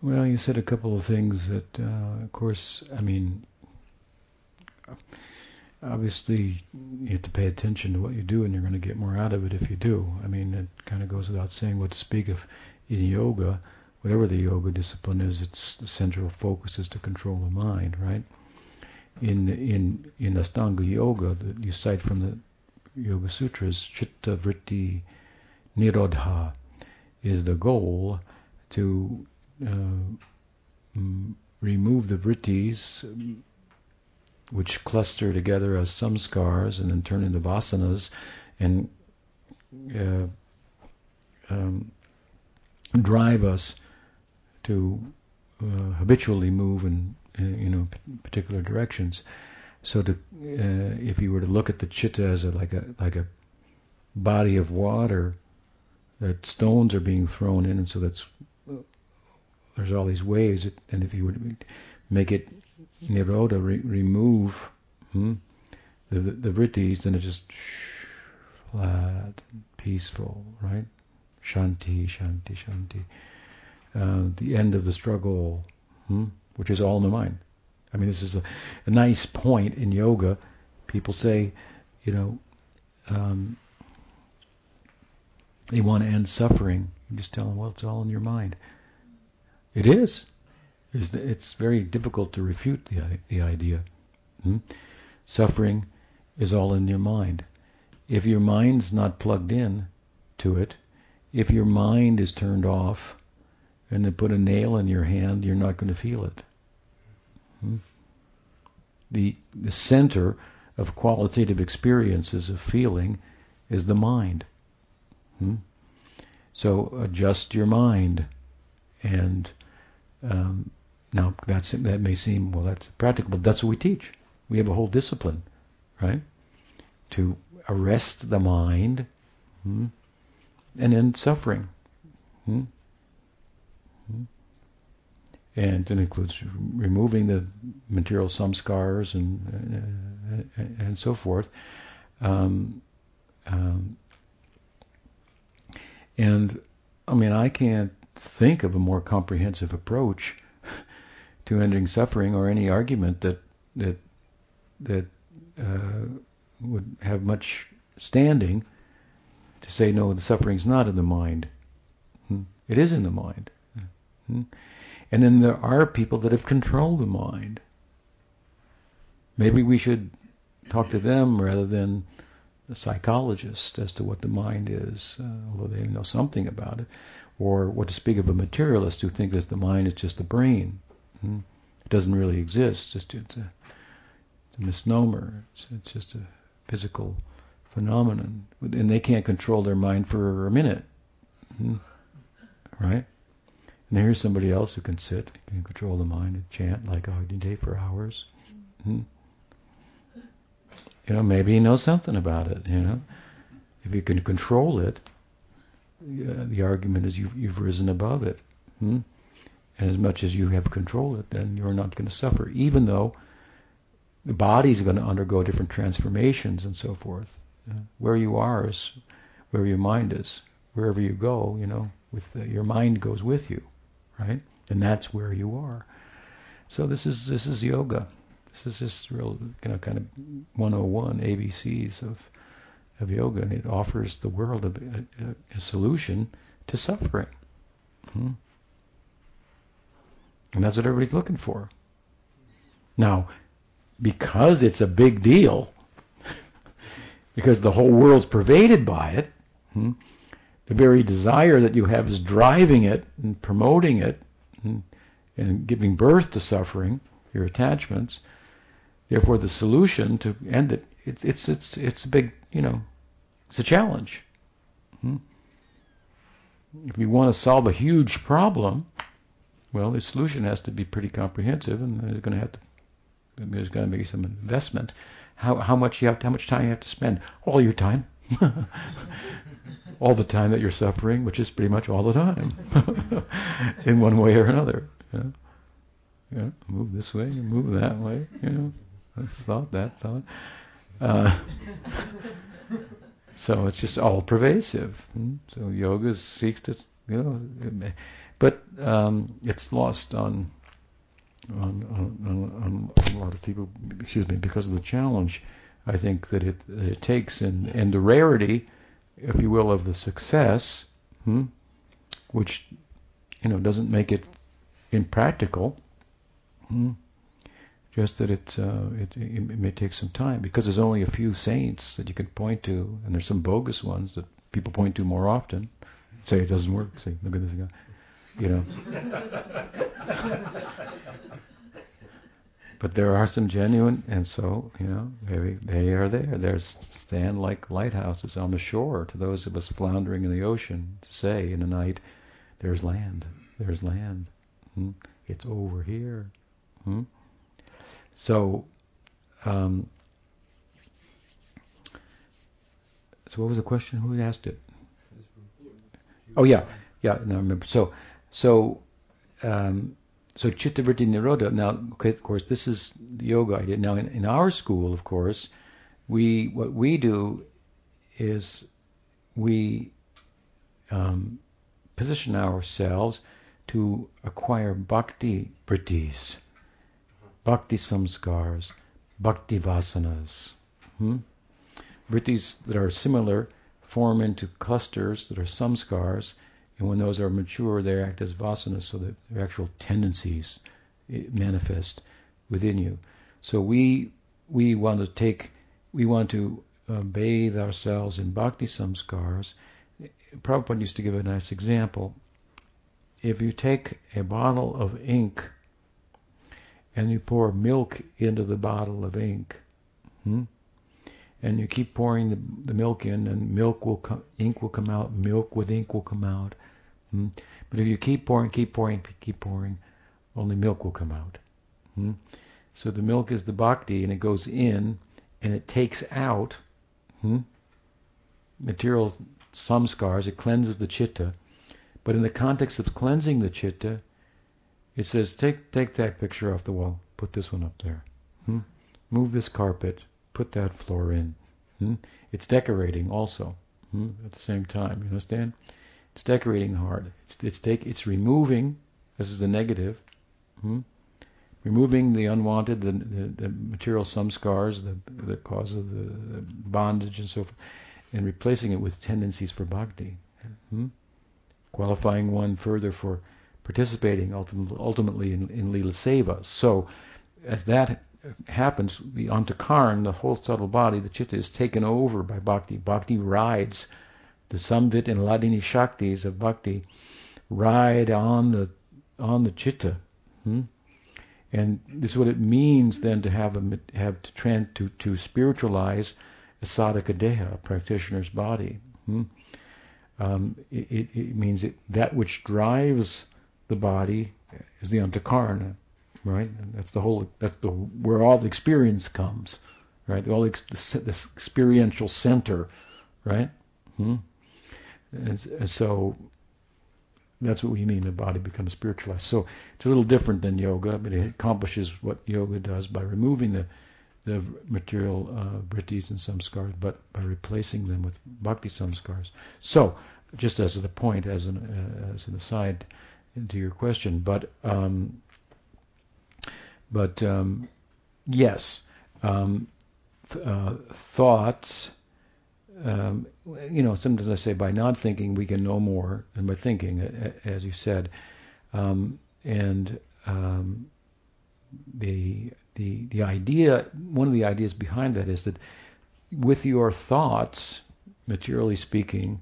Well, you said a couple of things that, uh, of course, I mean, obviously you have to pay attention to what you do and you're going to get more out of it if you do. I mean, it kind of goes without saying what to speak of in yoga, whatever the yoga discipline is, its central focus is to control the mind, right? In in in Ashtanga Yoga that you cite from the Yoga Sutras, Chitta Vritti Nirodha is the goal to uh, remove the vrittis which cluster together as samskars and then turn into vasanas and uh, um, drive us to uh, habitually move in, in, you know particular directions. So to, uh, if you were to look at the chitta as a, like a like a body of water, that stones are being thrown in, and so that's there's all these waves. And if you would make it nirodha, re- remove hmm, the, the, the vrittis, then it's just flat, peaceful, right? Shanti, shanti, shanti. Uh, the end of the struggle, hmm, which is all in the mind. I mean, this is a, a nice point in yoga. People say, you know, um, they want to end suffering. You just tell them, well, it's all in your mind. It is that it's very difficult to refute the the idea. Hmm? Suffering is all in your mind. If your mind's not plugged in to it, if your mind is turned off, and they put a nail in your hand, you're not going to feel it. Hmm? The the center of qualitative experiences of feeling is the mind. Hmm? So adjust your mind and um, now that's that may seem well that's practical, but that's what we teach. We have a whole discipline, right? To arrest the mind, hmm, and end suffering. Hmm, and it includes removing the material samskars and uh, and so forth. Um, um, and I mean, I can't think of a more comprehensive approach to ending suffering or any argument that that that uh, would have much standing to say no, the suffering's not in the mind. Hmm? It is in the mind. And then there are people that have controlled the mind. Maybe we should talk to them rather than the psychologist as to what the mind is, uh, although they know something about it, or what to speak of a materialist who thinks that the mind is just the brain. Hmm? It doesn't really exist. It's, it's, a, it's a, misnomer. It's, it's, just a physical phenomenon, and they can't control their mind for a minute, hmm? right? And here's somebody else who can sit, can control the mind, and chant like Agni for hours. Hmm? You know, maybe he knows something about it. You know, if you can control it, uh, the argument is you've, you've risen above it. Hmm? And as much as you have control it, then you're not going to suffer, even though the body's going to undergo different transformations and so forth. Uh, where you are is where your mind is. Wherever you go, you know, with the, your mind goes with you, right? And that's where you are. So this is this is yoga. This is just real, you know, kind of 101 ABCs of of yoga, and it offers the world a, a, a solution to suffering. Hmm? And that's what everybody's looking for. Now, because it's a big deal, because the whole world's pervaded by it, hmm, the very desire that you have is driving it and promoting it and, and giving birth to suffering, your attachments. Therefore, the solution to end it, it it's it's it's a big, you know, it's a challenge. Hmm? If you want to solve a huge problem, well, the solution has to be pretty comprehensive, and there's going to have to there's going to be some investment. How how much you have how much time you have to spend? All your time. all the time that you're suffering, which is pretty much all the time, in one way or another. Yeah. Move this way, move that way. You know, this thought, that thought. Uh, so it's just all pervasive. Hmm? So yoga seeks to, you know, but um, it's lost on on, on, on, a lot of people. Excuse me, because of the challenge. I think that it, it takes and and the rarity, if you will, of the success, hmm, which you know doesn't make it impractical. Hmm, just that it's uh, it, it, may take some time because there's only a few saints that you can point to, and there's some bogus ones that people point to more often. Say it doesn't work. Say, look at this guy. You know. but there are some genuine, and so you know they they are there. They stand like lighthouses on the shore to those of us floundering in the ocean to say in the night, "There's land. There's land. Hmm? It's over here." Hmm? So, um, so what was the question? Who asked it? Oh yeah, yeah. No, I remember. So, so um, so chitta Chittavritti Nirodha, now, okay, of course, this is the yoga idea. Now, in, in our school, of course, we what we do is we um, position ourselves to acquire bhakti vrittis, bhakti samskars, bhakti vasanas. Hmm? Vrittis that are similar form into clusters that are samskars, and when those are mature, they act as vasanas, so that their actual tendencies eh, manifest within you. So we we want to take, we want to uh, bathe ourselves in bhakti samskars. Prabhupada used to give a nice example. If you take a bottle of ink and you pour milk into the bottle of ink, hmm, and you keep pouring the, the milk in, and milk will come, ink will come out, milk with ink will come out. Hmm? But if you keep pouring, keep pouring, keep pouring, only milk will come out. Hmm? So the milk is the bhakti, and it goes in, and it takes out hmm? material samskars. It cleanses the chitta. But in the context of cleansing the chitta, it says, take take that picture off the wall, put this one up there. Hmm? Move this carpet, put that floor in. Hmm? It's decorating also hmm? at the same time. You understand? It's decorating hard. It's it's take it's removing. This is the negative. Hmm? Removing the unwanted, the, the, the material samskars, the the cause of the, the, bondage and so forth, and replacing it with tendencies for bhakti. Hmm? Qualifying one further for participating ultimately, ultimately in, in lila seva. So, as that happens, the antakaran, the whole subtle body, the chitta, is taken over by bhakti. Bhakti rides the samvit and hladini shaktis of bhakti ride on the on the chitta. Hmm? And this is what it means then to have a have to trans, to to spiritualize a sadhaka deha, a practitioner's body. Hmm? Um, it, it, means it, that which drives the body is the antakarana, right? That's the whole. That's the where all the experience comes, right? All the, the experiential center, right? Hmm? And, and, so that's what we mean the body becomes spiritualized. So it's a little different than yoga, but it accomplishes what yoga does by removing the the material uh, vrittis and samskars, but by replacing them with bhakti samskars. So, just as a point, as an uh, as an aside to your question, but um, but um, yes, um, th- uh, thoughts. Um, you know, sometimes I say by not thinking we can know more than by thinking, as you said, um, and um, the the the idea. One of the ideas behind that is that with your thoughts, materially speaking,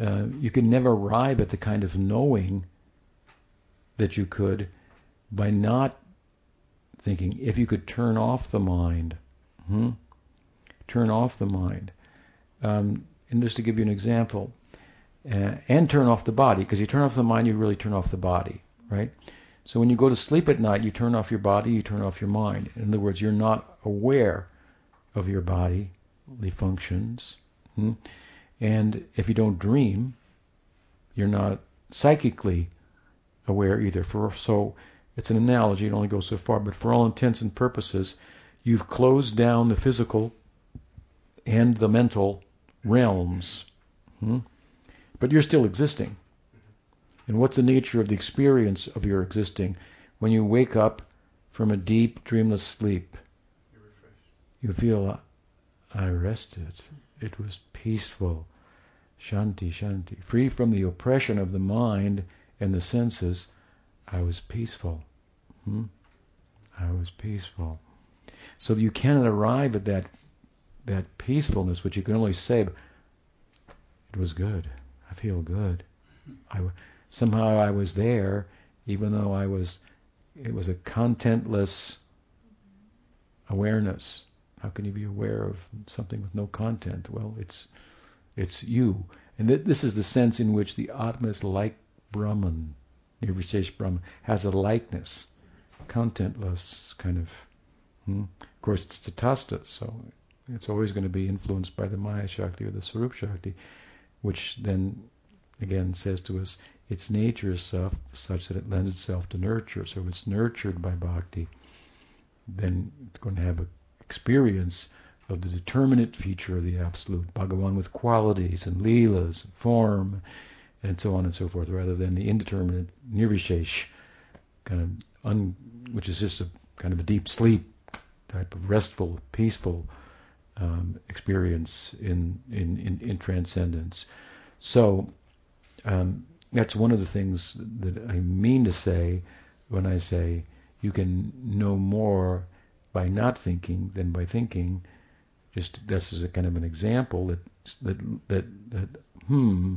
uh, you can never arrive at the kind of knowing that you could by not thinking. If you could turn off the mind, hmm? turn off the mind. Um, and just to give you an example, uh, and turn off the body, because you turn off the mind, you really turn off the body, right? So when you go to sleep at night, you turn off your body, you turn off your mind. In other words, you're not aware of your bodily functions. Hmm? And if you don't dream, you're not psychically aware either. For so it's an analogy, it only goes so far, but for all intents and purposes, you've closed down the physical and the mental realms. Hmm? But you're still existing. And what's the nature of the experience of your existing? When you wake up from a deep, dreamless sleep, you feel, I rested. It was peaceful. Shanti, Shanti. Free from the oppression of the mind and the senses, I was peaceful. Hmm? I was peaceful. So you cannot arrive at that that peacefulness, which you can only say, it was good. I feel good. I somehow I was there, even though I was. It was a contentless awareness. How can you be aware of something with no content? Well, it's it's you, and th- this is the sense in which the Atma is like Brahman, Nirvishesh Brahman, has a likeness, contentless kind of. Hmm? Of course, it's tatastha, so it's always going to be influenced by the Maya Shakti or the Swarup Shakti, which then again says to us its nature is such, such that it lends itself to nurture. So if it's nurtured by bhakti, then it's going to have an experience of the determinate feature of the Absolute, Bhagavan with qualities and leelas, form, and so on and so forth, rather than the indeterminate nirvishesh, kind of un, which is just a kind of a deep sleep type of restful, peaceful um, experience in, in, in, in, transcendence. So um, that's one of the things that I mean to say when I say you can know more by not thinking than by thinking. Just this is a kind of an example that that that, that hmm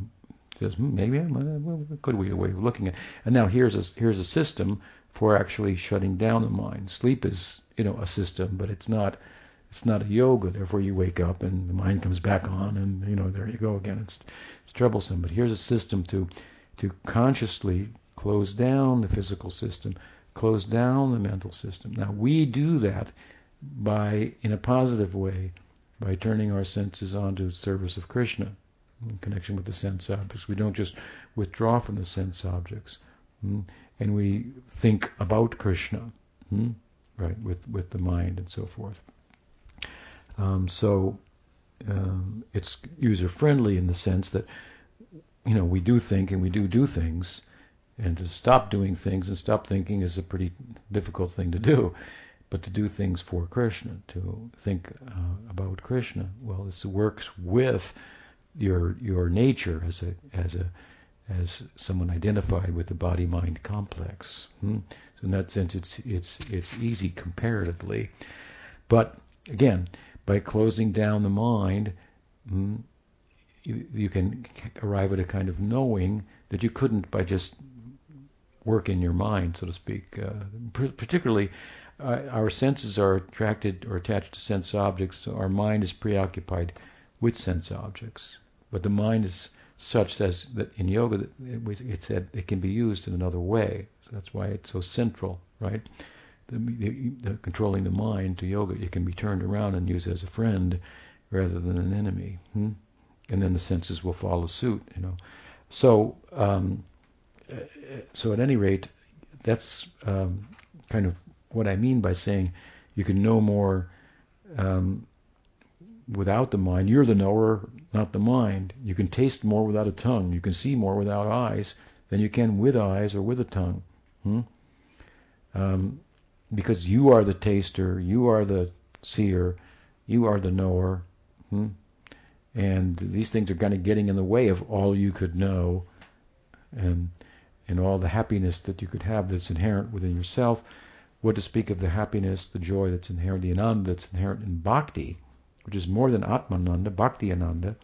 just hmm, maybe I'm, could be a way of looking at. It. And now here's a here's a system for actually shutting down the mind. Sleep is you know a system, but it's not it's not a yoga. Therefore, you wake up and the mind comes back on, and you know there you go again. It's it's troublesome. But here's a system to to consciously close down the physical system, close down the mental system. Now we do that by in a positive way by turning our senses on onto service of Krishna in connection with the sense objects. We don't just withdraw from the sense objects, hmm, and we think about Krishna, hmm, right, with with the mind and so forth. Um, so um, it's user friendly in the sense that you know we do think and we do do things, and to stop doing things and stop thinking is a pretty difficult thing to do. But to do things for Krishna, to think uh, about Krishna, well, this works with your your nature as a as a as someone identified with the body-mind complex. Hmm? So in that sense, it's it's it's easy comparatively, but again, by closing down the mind, mm, you, you, can arrive at a kind of knowing that you couldn't by just work in your mind, so to speak. Uh, particularly, uh, our senses are attracted or attached to sense objects, so our mind is preoccupied with sense objects. But the mind is such as that in yoga, it said it can be used in another way. So that's why it's so central, right? the, the, the, controlling the mind to yoga, it can be turned around and used as a friend rather than an enemy. Hmm? And then the senses will follow suit. You know, so um, so at any rate, that's um, kind of what I mean by saying you can know more um, without the mind. You're the knower, not the mind. You can taste more without a tongue. You can see more without eyes than you can with eyes or with a tongue. Hmm? Um, because you are the taster, you are the seer, you are the knower. Hmm? And these things are kind of getting in the way of all you could know and and all the happiness that you could have that's inherent within yourself. What to speak of the happiness, the joy that's inherent, the ananda that's inherent in bhakti, which is more than atmananda, bhakti ananda,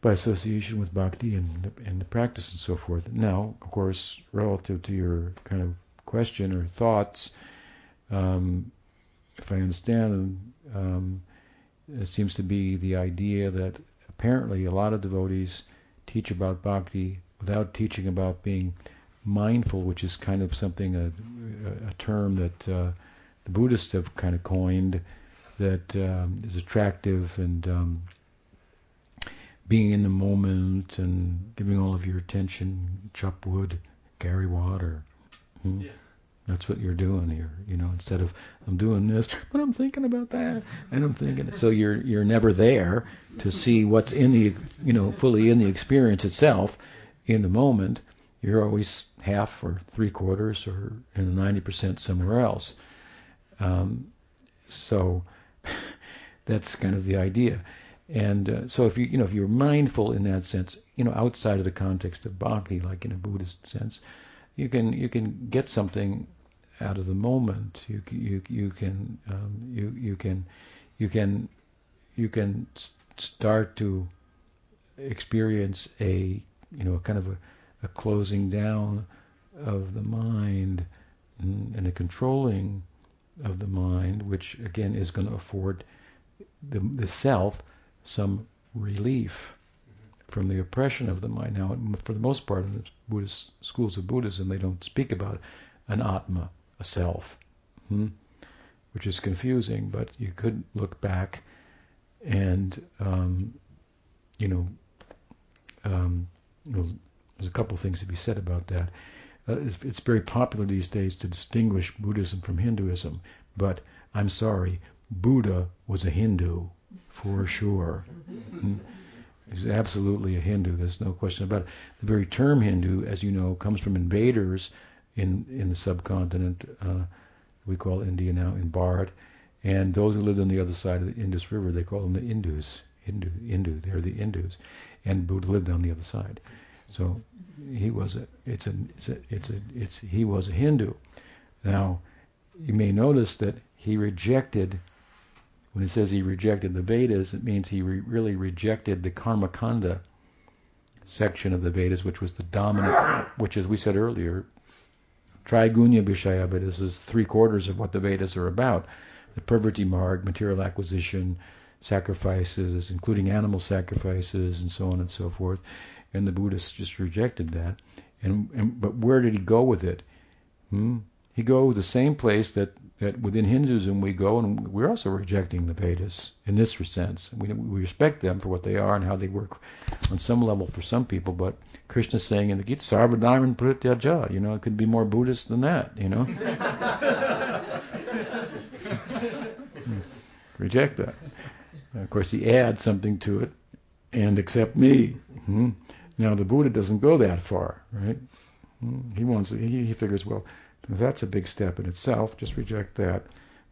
by association with bhakti and, and the practice and so forth. Now, of course, relative to your kind of question or thoughts, um, if I understand um, it seems to be the idea that apparently a lot of devotees teach about bhakti without teaching about being mindful, which is kind of something a, a term that uh, the Buddhists have kind of coined that um, is attractive and um, being in the moment and giving all of your attention, chop wood, carry water, Hmm? Yeah. That's what you're doing here, you know. Instead of I'm doing this, but I'm thinking about that, and I'm thinking. So you're you're never there to see what's in the, you know, fully in the experience itself. in the moment, you're always half or three quarters or in the 90% somewhere else. Um, so that's kind of the idea. And uh, so if you you know if you're mindful in that sense, you know outside of the context of bhakti, like in a Buddhist sense, you can you can get something out of the moment. You you you can um, you you can you can you can start to experience a you know kind of a, a closing down of the mind and a controlling of the mind, which again is going to afford the, the self some relief from the oppression of the mind. Now, for the most part, in the Buddhist schools of Buddhism, they don't speak about an atma, a self, hmm? which is confusing. But you could look back, and um, you know, um, there's a couple of things to be said about that. Uh, it's, it's, very popular these days to distinguish Buddhism from Hinduism, but I'm sorry, Buddha was a Hindu for sure. He's absolutely a Hindu. There's no question about it. The very term Hindu, as you know, comes from invaders in in the subcontinent. Uh, we call India now in Bharat, and those who lived on the other side of the Indus River, they call them the Indus. Hindu, Hindu. They're the Indus, and Buddha lived on the other side. So he was a. It's a. It's a. It's a. It's he was a Hindu. Now, you may notice that he rejected when it says he rejected the Vedas, it means he re- really rejected the Karmakanda section of the Vedas, which was the dominant, which, as we said earlier, Traigunya Vishaya Vedas is three quarters of what the Vedas are about. The Pravriti Marg, material acquisition, sacrifices, including animal sacrifices, and so on and so forth. And the Buddhists just rejected that. And, and but where did he go with it? Hmm? He go the same place that that within Hinduism we go, and we're also rejecting the Vedas in this sense. We, we respect them for what they are and how they work on some level for some people, but Krishna's saying in the Gita, Sarvadharman Parityajya, you know, it could be more Buddhist than that, you know. Reject that. Of course, he adds something to it, and accept me. hmm Now, the Buddha doesn't go that far, right? Hmm? He wants, he, he figures, well, that's a big step in itself. Just reject that.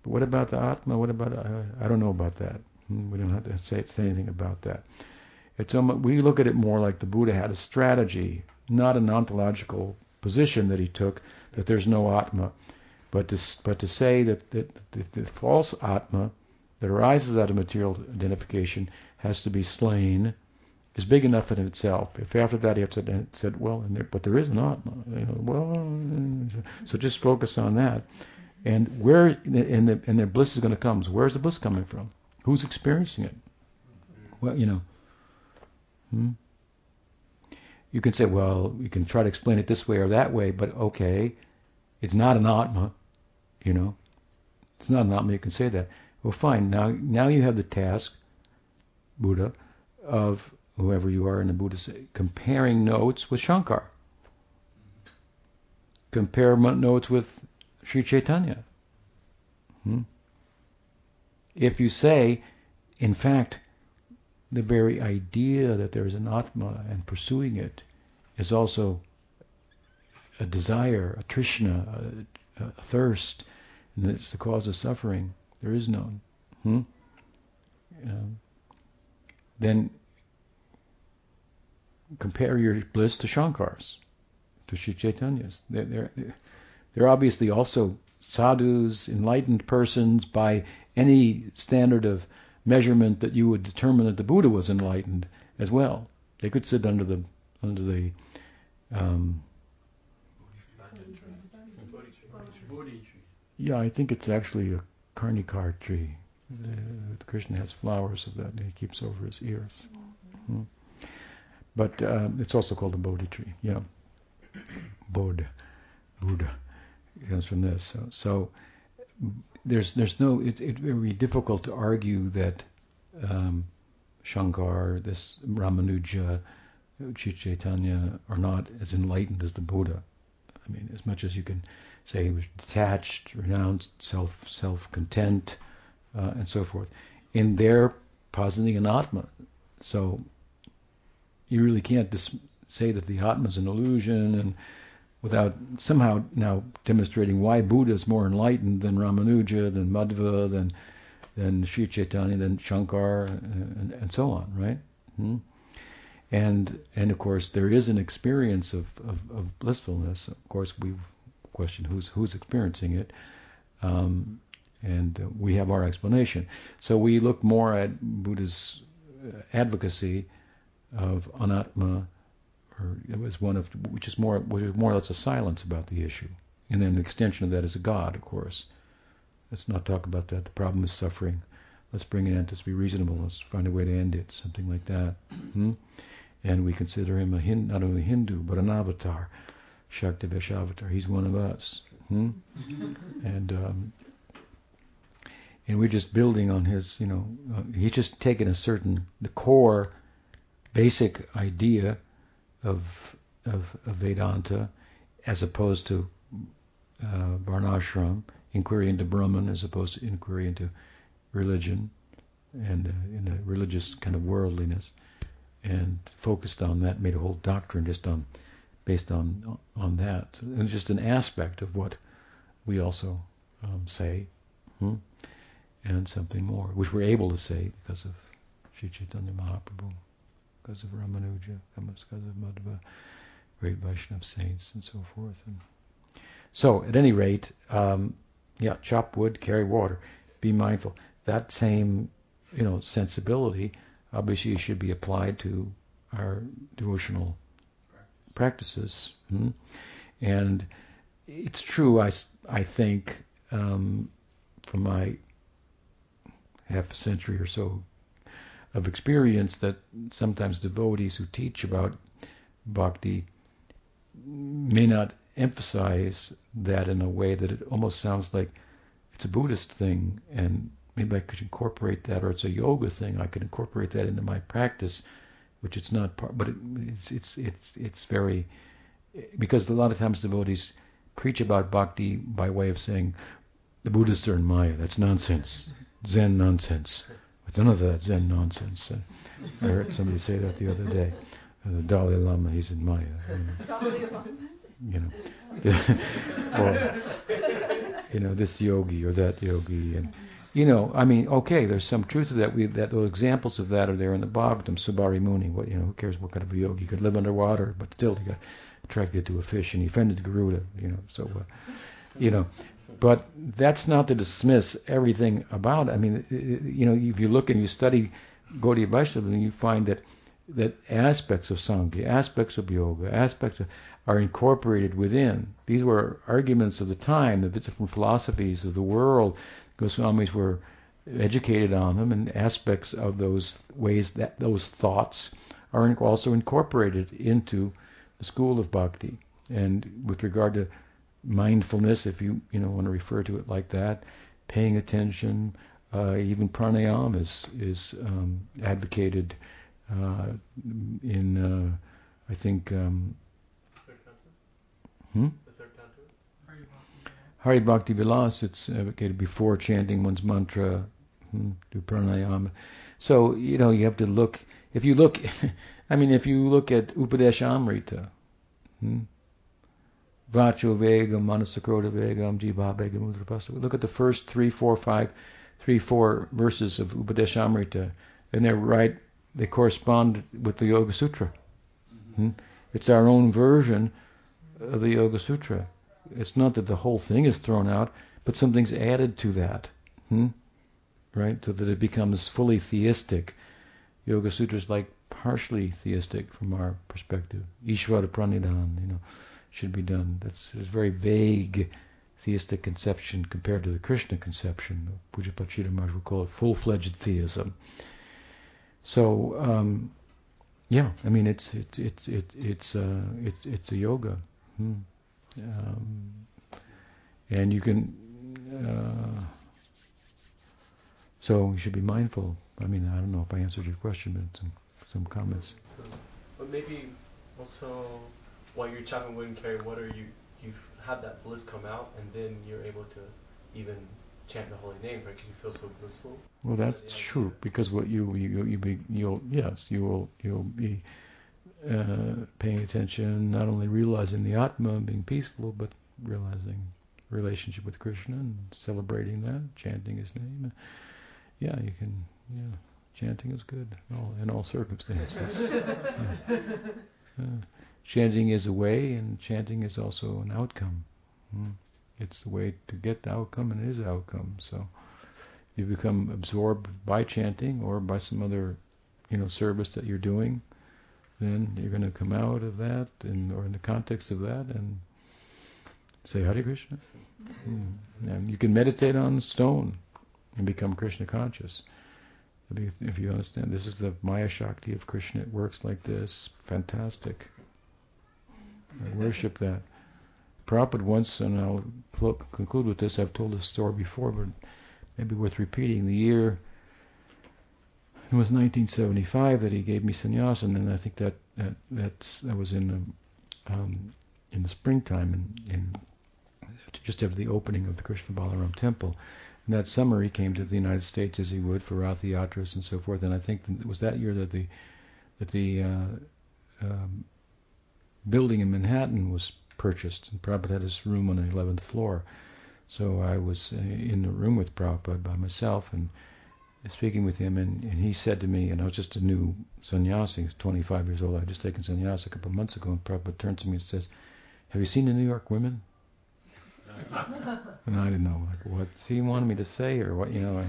But what about the Atma? What about, uh, I don't know about that. Hmm, we don't have to say, say anything about that. It's almost, we look at it more like the Buddha had a strategy, not an ontological position that he took that there's no Atma, but to, but to say that, that the, the false Atma that arises out of material identification has to be slain is big enough in itself. If after that he said, said well, there, but there is not, you know, well, so just focus on that. And where, and the, and the bliss is going to come. So where's the bliss coming from? Who's experiencing it? Well, you know, hmm? you can say, well, you can try to explain it this way or that way, but okay, it's not an atma, you know, it's not an atma. You can say that. Well, fine. Now, now you have the task, Buddha, of whoever you are in the Buddhist, comparing notes with Shankar. Compare notes with Sri Chaitanya. Hmm? If you say, in fact, the very idea that there is an Atma and pursuing it is also a desire, a trishna, a, a thirst, and it's the cause of suffering, there is none. Hmm? Um, then compare your bliss to Shankar's, to Sri Chaitanya's. They're, they're, they're obviously also sadhus, enlightened persons by any standard of measurement that you would determine that the Buddha was enlightened as well. They could sit under the under the um, yeah, I think it's actually a Karnikar tree. The, Krishna has flowers of that, and he keeps over his ears. Hmm. But um, it's also called the Bodhi tree. Yeah, Bodh, Buddha comes from this. So, so there's there's no. It, it would be difficult to argue that um, Shankar, this Ramanuja, Chaitanya are not as enlightened as the Buddha. I mean, as much as you can say he was detached, renounced, self self content, uh, and so forth. In their positing an Atma. So you really can't dis- say that the Atma is an illusion and without somehow now demonstrating why Buddha is more enlightened than Ramanuja, than Madhva, than than Sri Chaitanya, than Shankar, and, and so on, right? Hmm? And and of course there is an experience of, of, of blissfulness. Of course we question who's who's experiencing it, um, and uh, we have our explanation. So we look more at Buddha's uh, advocacy of anatma, or it was one of which is more which is more or less a silence about the issue, and then the extension of that is a God, of course. Let's not talk about that. The problem is suffering. Let's bring an end. Let's be reasonable. Let's find a way to end it. Something like that. Hmm? And we consider him a Hin- not only a Hindu but an avatar, Shakti Avatar. He's one of us. Hmm? and um, and we're just building on his, you know, uh, he's just taken a certain the core, basic idea of of, of Vedanta, as opposed to uh, Varnashram, inquiry into Brahman, as opposed to inquiry into religion and uh, in a religious kind of worldliness, and focused on that, made a whole doctrine just on based on on that, and just an aspect of what we also um, say. Hmm? and something more, which we're able to say because of Sri Chaitanya Mahaprabhu, because of Ramanuja, because of Madhva, great Vaishnav saints, and so forth. And so, at any rate, um, yeah, chop wood, carry water, be mindful. That same, you know, sensibility obviously should be applied to our devotional practices. Hmm? And it's true, I, I think, um, from my half a century or so of experience that sometimes devotees who teach about bhakti may not emphasize that in a way that it almost sounds like it's a Buddhist thing and maybe I could incorporate that or it's a yoga thing I could incorporate that into my practice which it's not part but it, it's it's it's it's very because a lot of times devotees preach about bhakti by way of saying the Buddhists are in Maya that's nonsense Zen nonsense. But none of that Zen nonsense. I heard somebody say that the other day. Uh, the Dalai Lama, he's in Maya. You know, you know. or you know this yogi or that yogi, and you know, I mean, okay, there's some truth to that. We that those examples of that are there in the Bhagavatam. Saubhari Muni, what you know, who cares what kind of a yogi he could live underwater, but still he got attracted to a fish and he offended the Garuda. You know, so uh, you know, but that's not to dismiss everything about it. I mean, you know, if you look and you study Gaudiya Vaishnavism, you find that that aspects of Sankhya, aspects of yoga, aspects of, are incorporated within. These were arguments of the time, the different philosophies of the world. Goswamis were educated on them, and aspects of those ways that those thoughts are also incorporated into the school of bhakti. And with regard to mindfulness, if you you know want to refer to it like that, paying attention. Uh, even pranayama is is um, advocated uh, in uh, I think. Um, hmm? Hari Bhakti Vilas, it's advocated before chanting one's mantra, hmm, do pranayama. So, you know, you have to look, if you look, I mean, if you look at Upadeshamrita, hmm, Vacho Vegam, Manasah-krodha Vegam, Jihva Vegam, Udaropastha. Look at the first three, four, five, three, four verses of Upadeshamrita, and they're right, they correspond with the Yoga Sutra. Mm-hmm. It's our own version of the Yoga Sutra. It's not that the whole thing is thrown out, but something's added to that. Hmm? Right? So that it becomes fully theistic. Yoga Sutra is like partially theistic from our perspective. Ishvara Pranidhan, you know should be done. That's a very vague theistic conception compared to the Krishna conception. Pujapachita Maharaj would call it full-fledged theism. So, um, yeah, I mean, it's it's it's it's it's uh, it's it's a yoga, hmm. um, and you can. Uh, so you should be mindful. I mean, I don't know if I answered your question, but some some comments. But maybe also while you're chopping wood and carrying water, you you have that bliss come out, and then you're able to even chant the holy name, right? Because you feel so blissful. Well, that's true because what you you you be you'll yes you will you'll be uh, paying attention, not only realizing the Atma and being peaceful, but realizing relationship with Krishna and celebrating that, chanting His name. Yeah, you can. Yeah, chanting is good in all, in all circumstances. yeah. uh, chanting is a way, and chanting is also an outcome. Mm. It's the way to get the outcome, and it is outcome. So you become absorbed by chanting or by some other, you know, service that you're doing, then you're going to come out of that, and or in the context of that, and say Hare Krishna. Mm. And you can meditate on stone and become Krishna conscious. If you understand, this is the Maya Shakti of Krishna. It works like this. Fantastic. I worship that. Prabhupada once, and I'll conclude with this, I've told this story before, but maybe worth repeating. The year, it was 1975 that he gave me sannyas, and then I think that that that's, that was in the, um, in the springtime, in, in just after the opening of the Krishna Balaram temple. And that summer he came to the United States as he would for Rath Yatras and so forth. And I think it was that year that the that the uh, um, building in Manhattan was purchased, and Prabhupada had his room on the 11th floor. So I was uh, in the room with Prabhupada by myself and speaking with him, and, and he said to me, and I was just a new sannyasi, 25 years old, I had just taken sannyas a couple of months ago, and Prabhupada turns to me and says, have you seen the New York women? and I didn't know like what he wanted me to say or what, you know.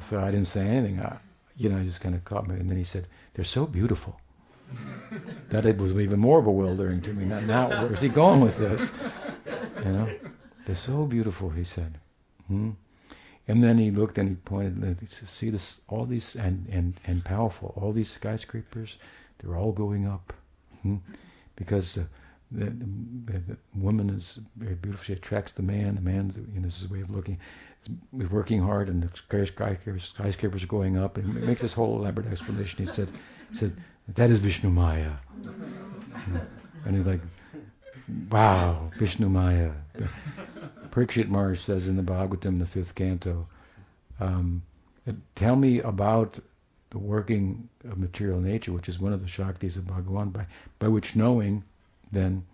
So I didn't say anything. I, you know, I just kind of caught me, and then he said, they're so beautiful that it was even more bewildering to me. Now, now where's he going with this? You know, they're so beautiful, he said. Hmm? And then he looked and he pointed. And he said, "See this? All these and and and powerful. All these skyscrapers, they're all going up, hmm? because uh, the, the, the, woman is very beautiful. She attracts the man. The man, you know, this is a way of looking. He's working hard, and the skyscrapers, skyscrapers are going up. And he makes this whole elaborate explanation. He said, he said that is Vishnu Maya. and he's like, wow, Vishnu Maya. Parikshit Maharaj says in the Bhagavatam, the fifth canto, um, tell me about the working of material nature, which is one of the Shaktis of Bhagavan, by, by which knowing then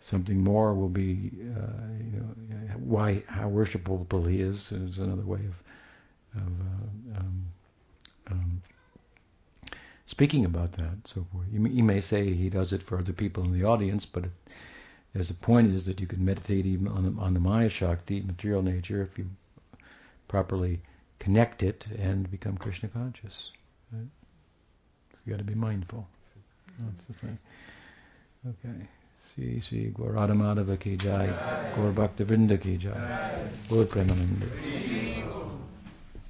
something more will be, uh, you know, why how worshipable he is is another way of, of uh, um, um, speaking about that. So forth. You, you, may say he does it for other people in the audience, but as the point is that you can meditate even on, on the Maya Shakti, material nature, if you properly connect it and become Krishna conscious. Right? You got to be mindful. That's the thing. Okay. Sri Sri Gaurada Madhava ki jai, Gaur Bhakta Vrinda ki jai, Gaur Premananda.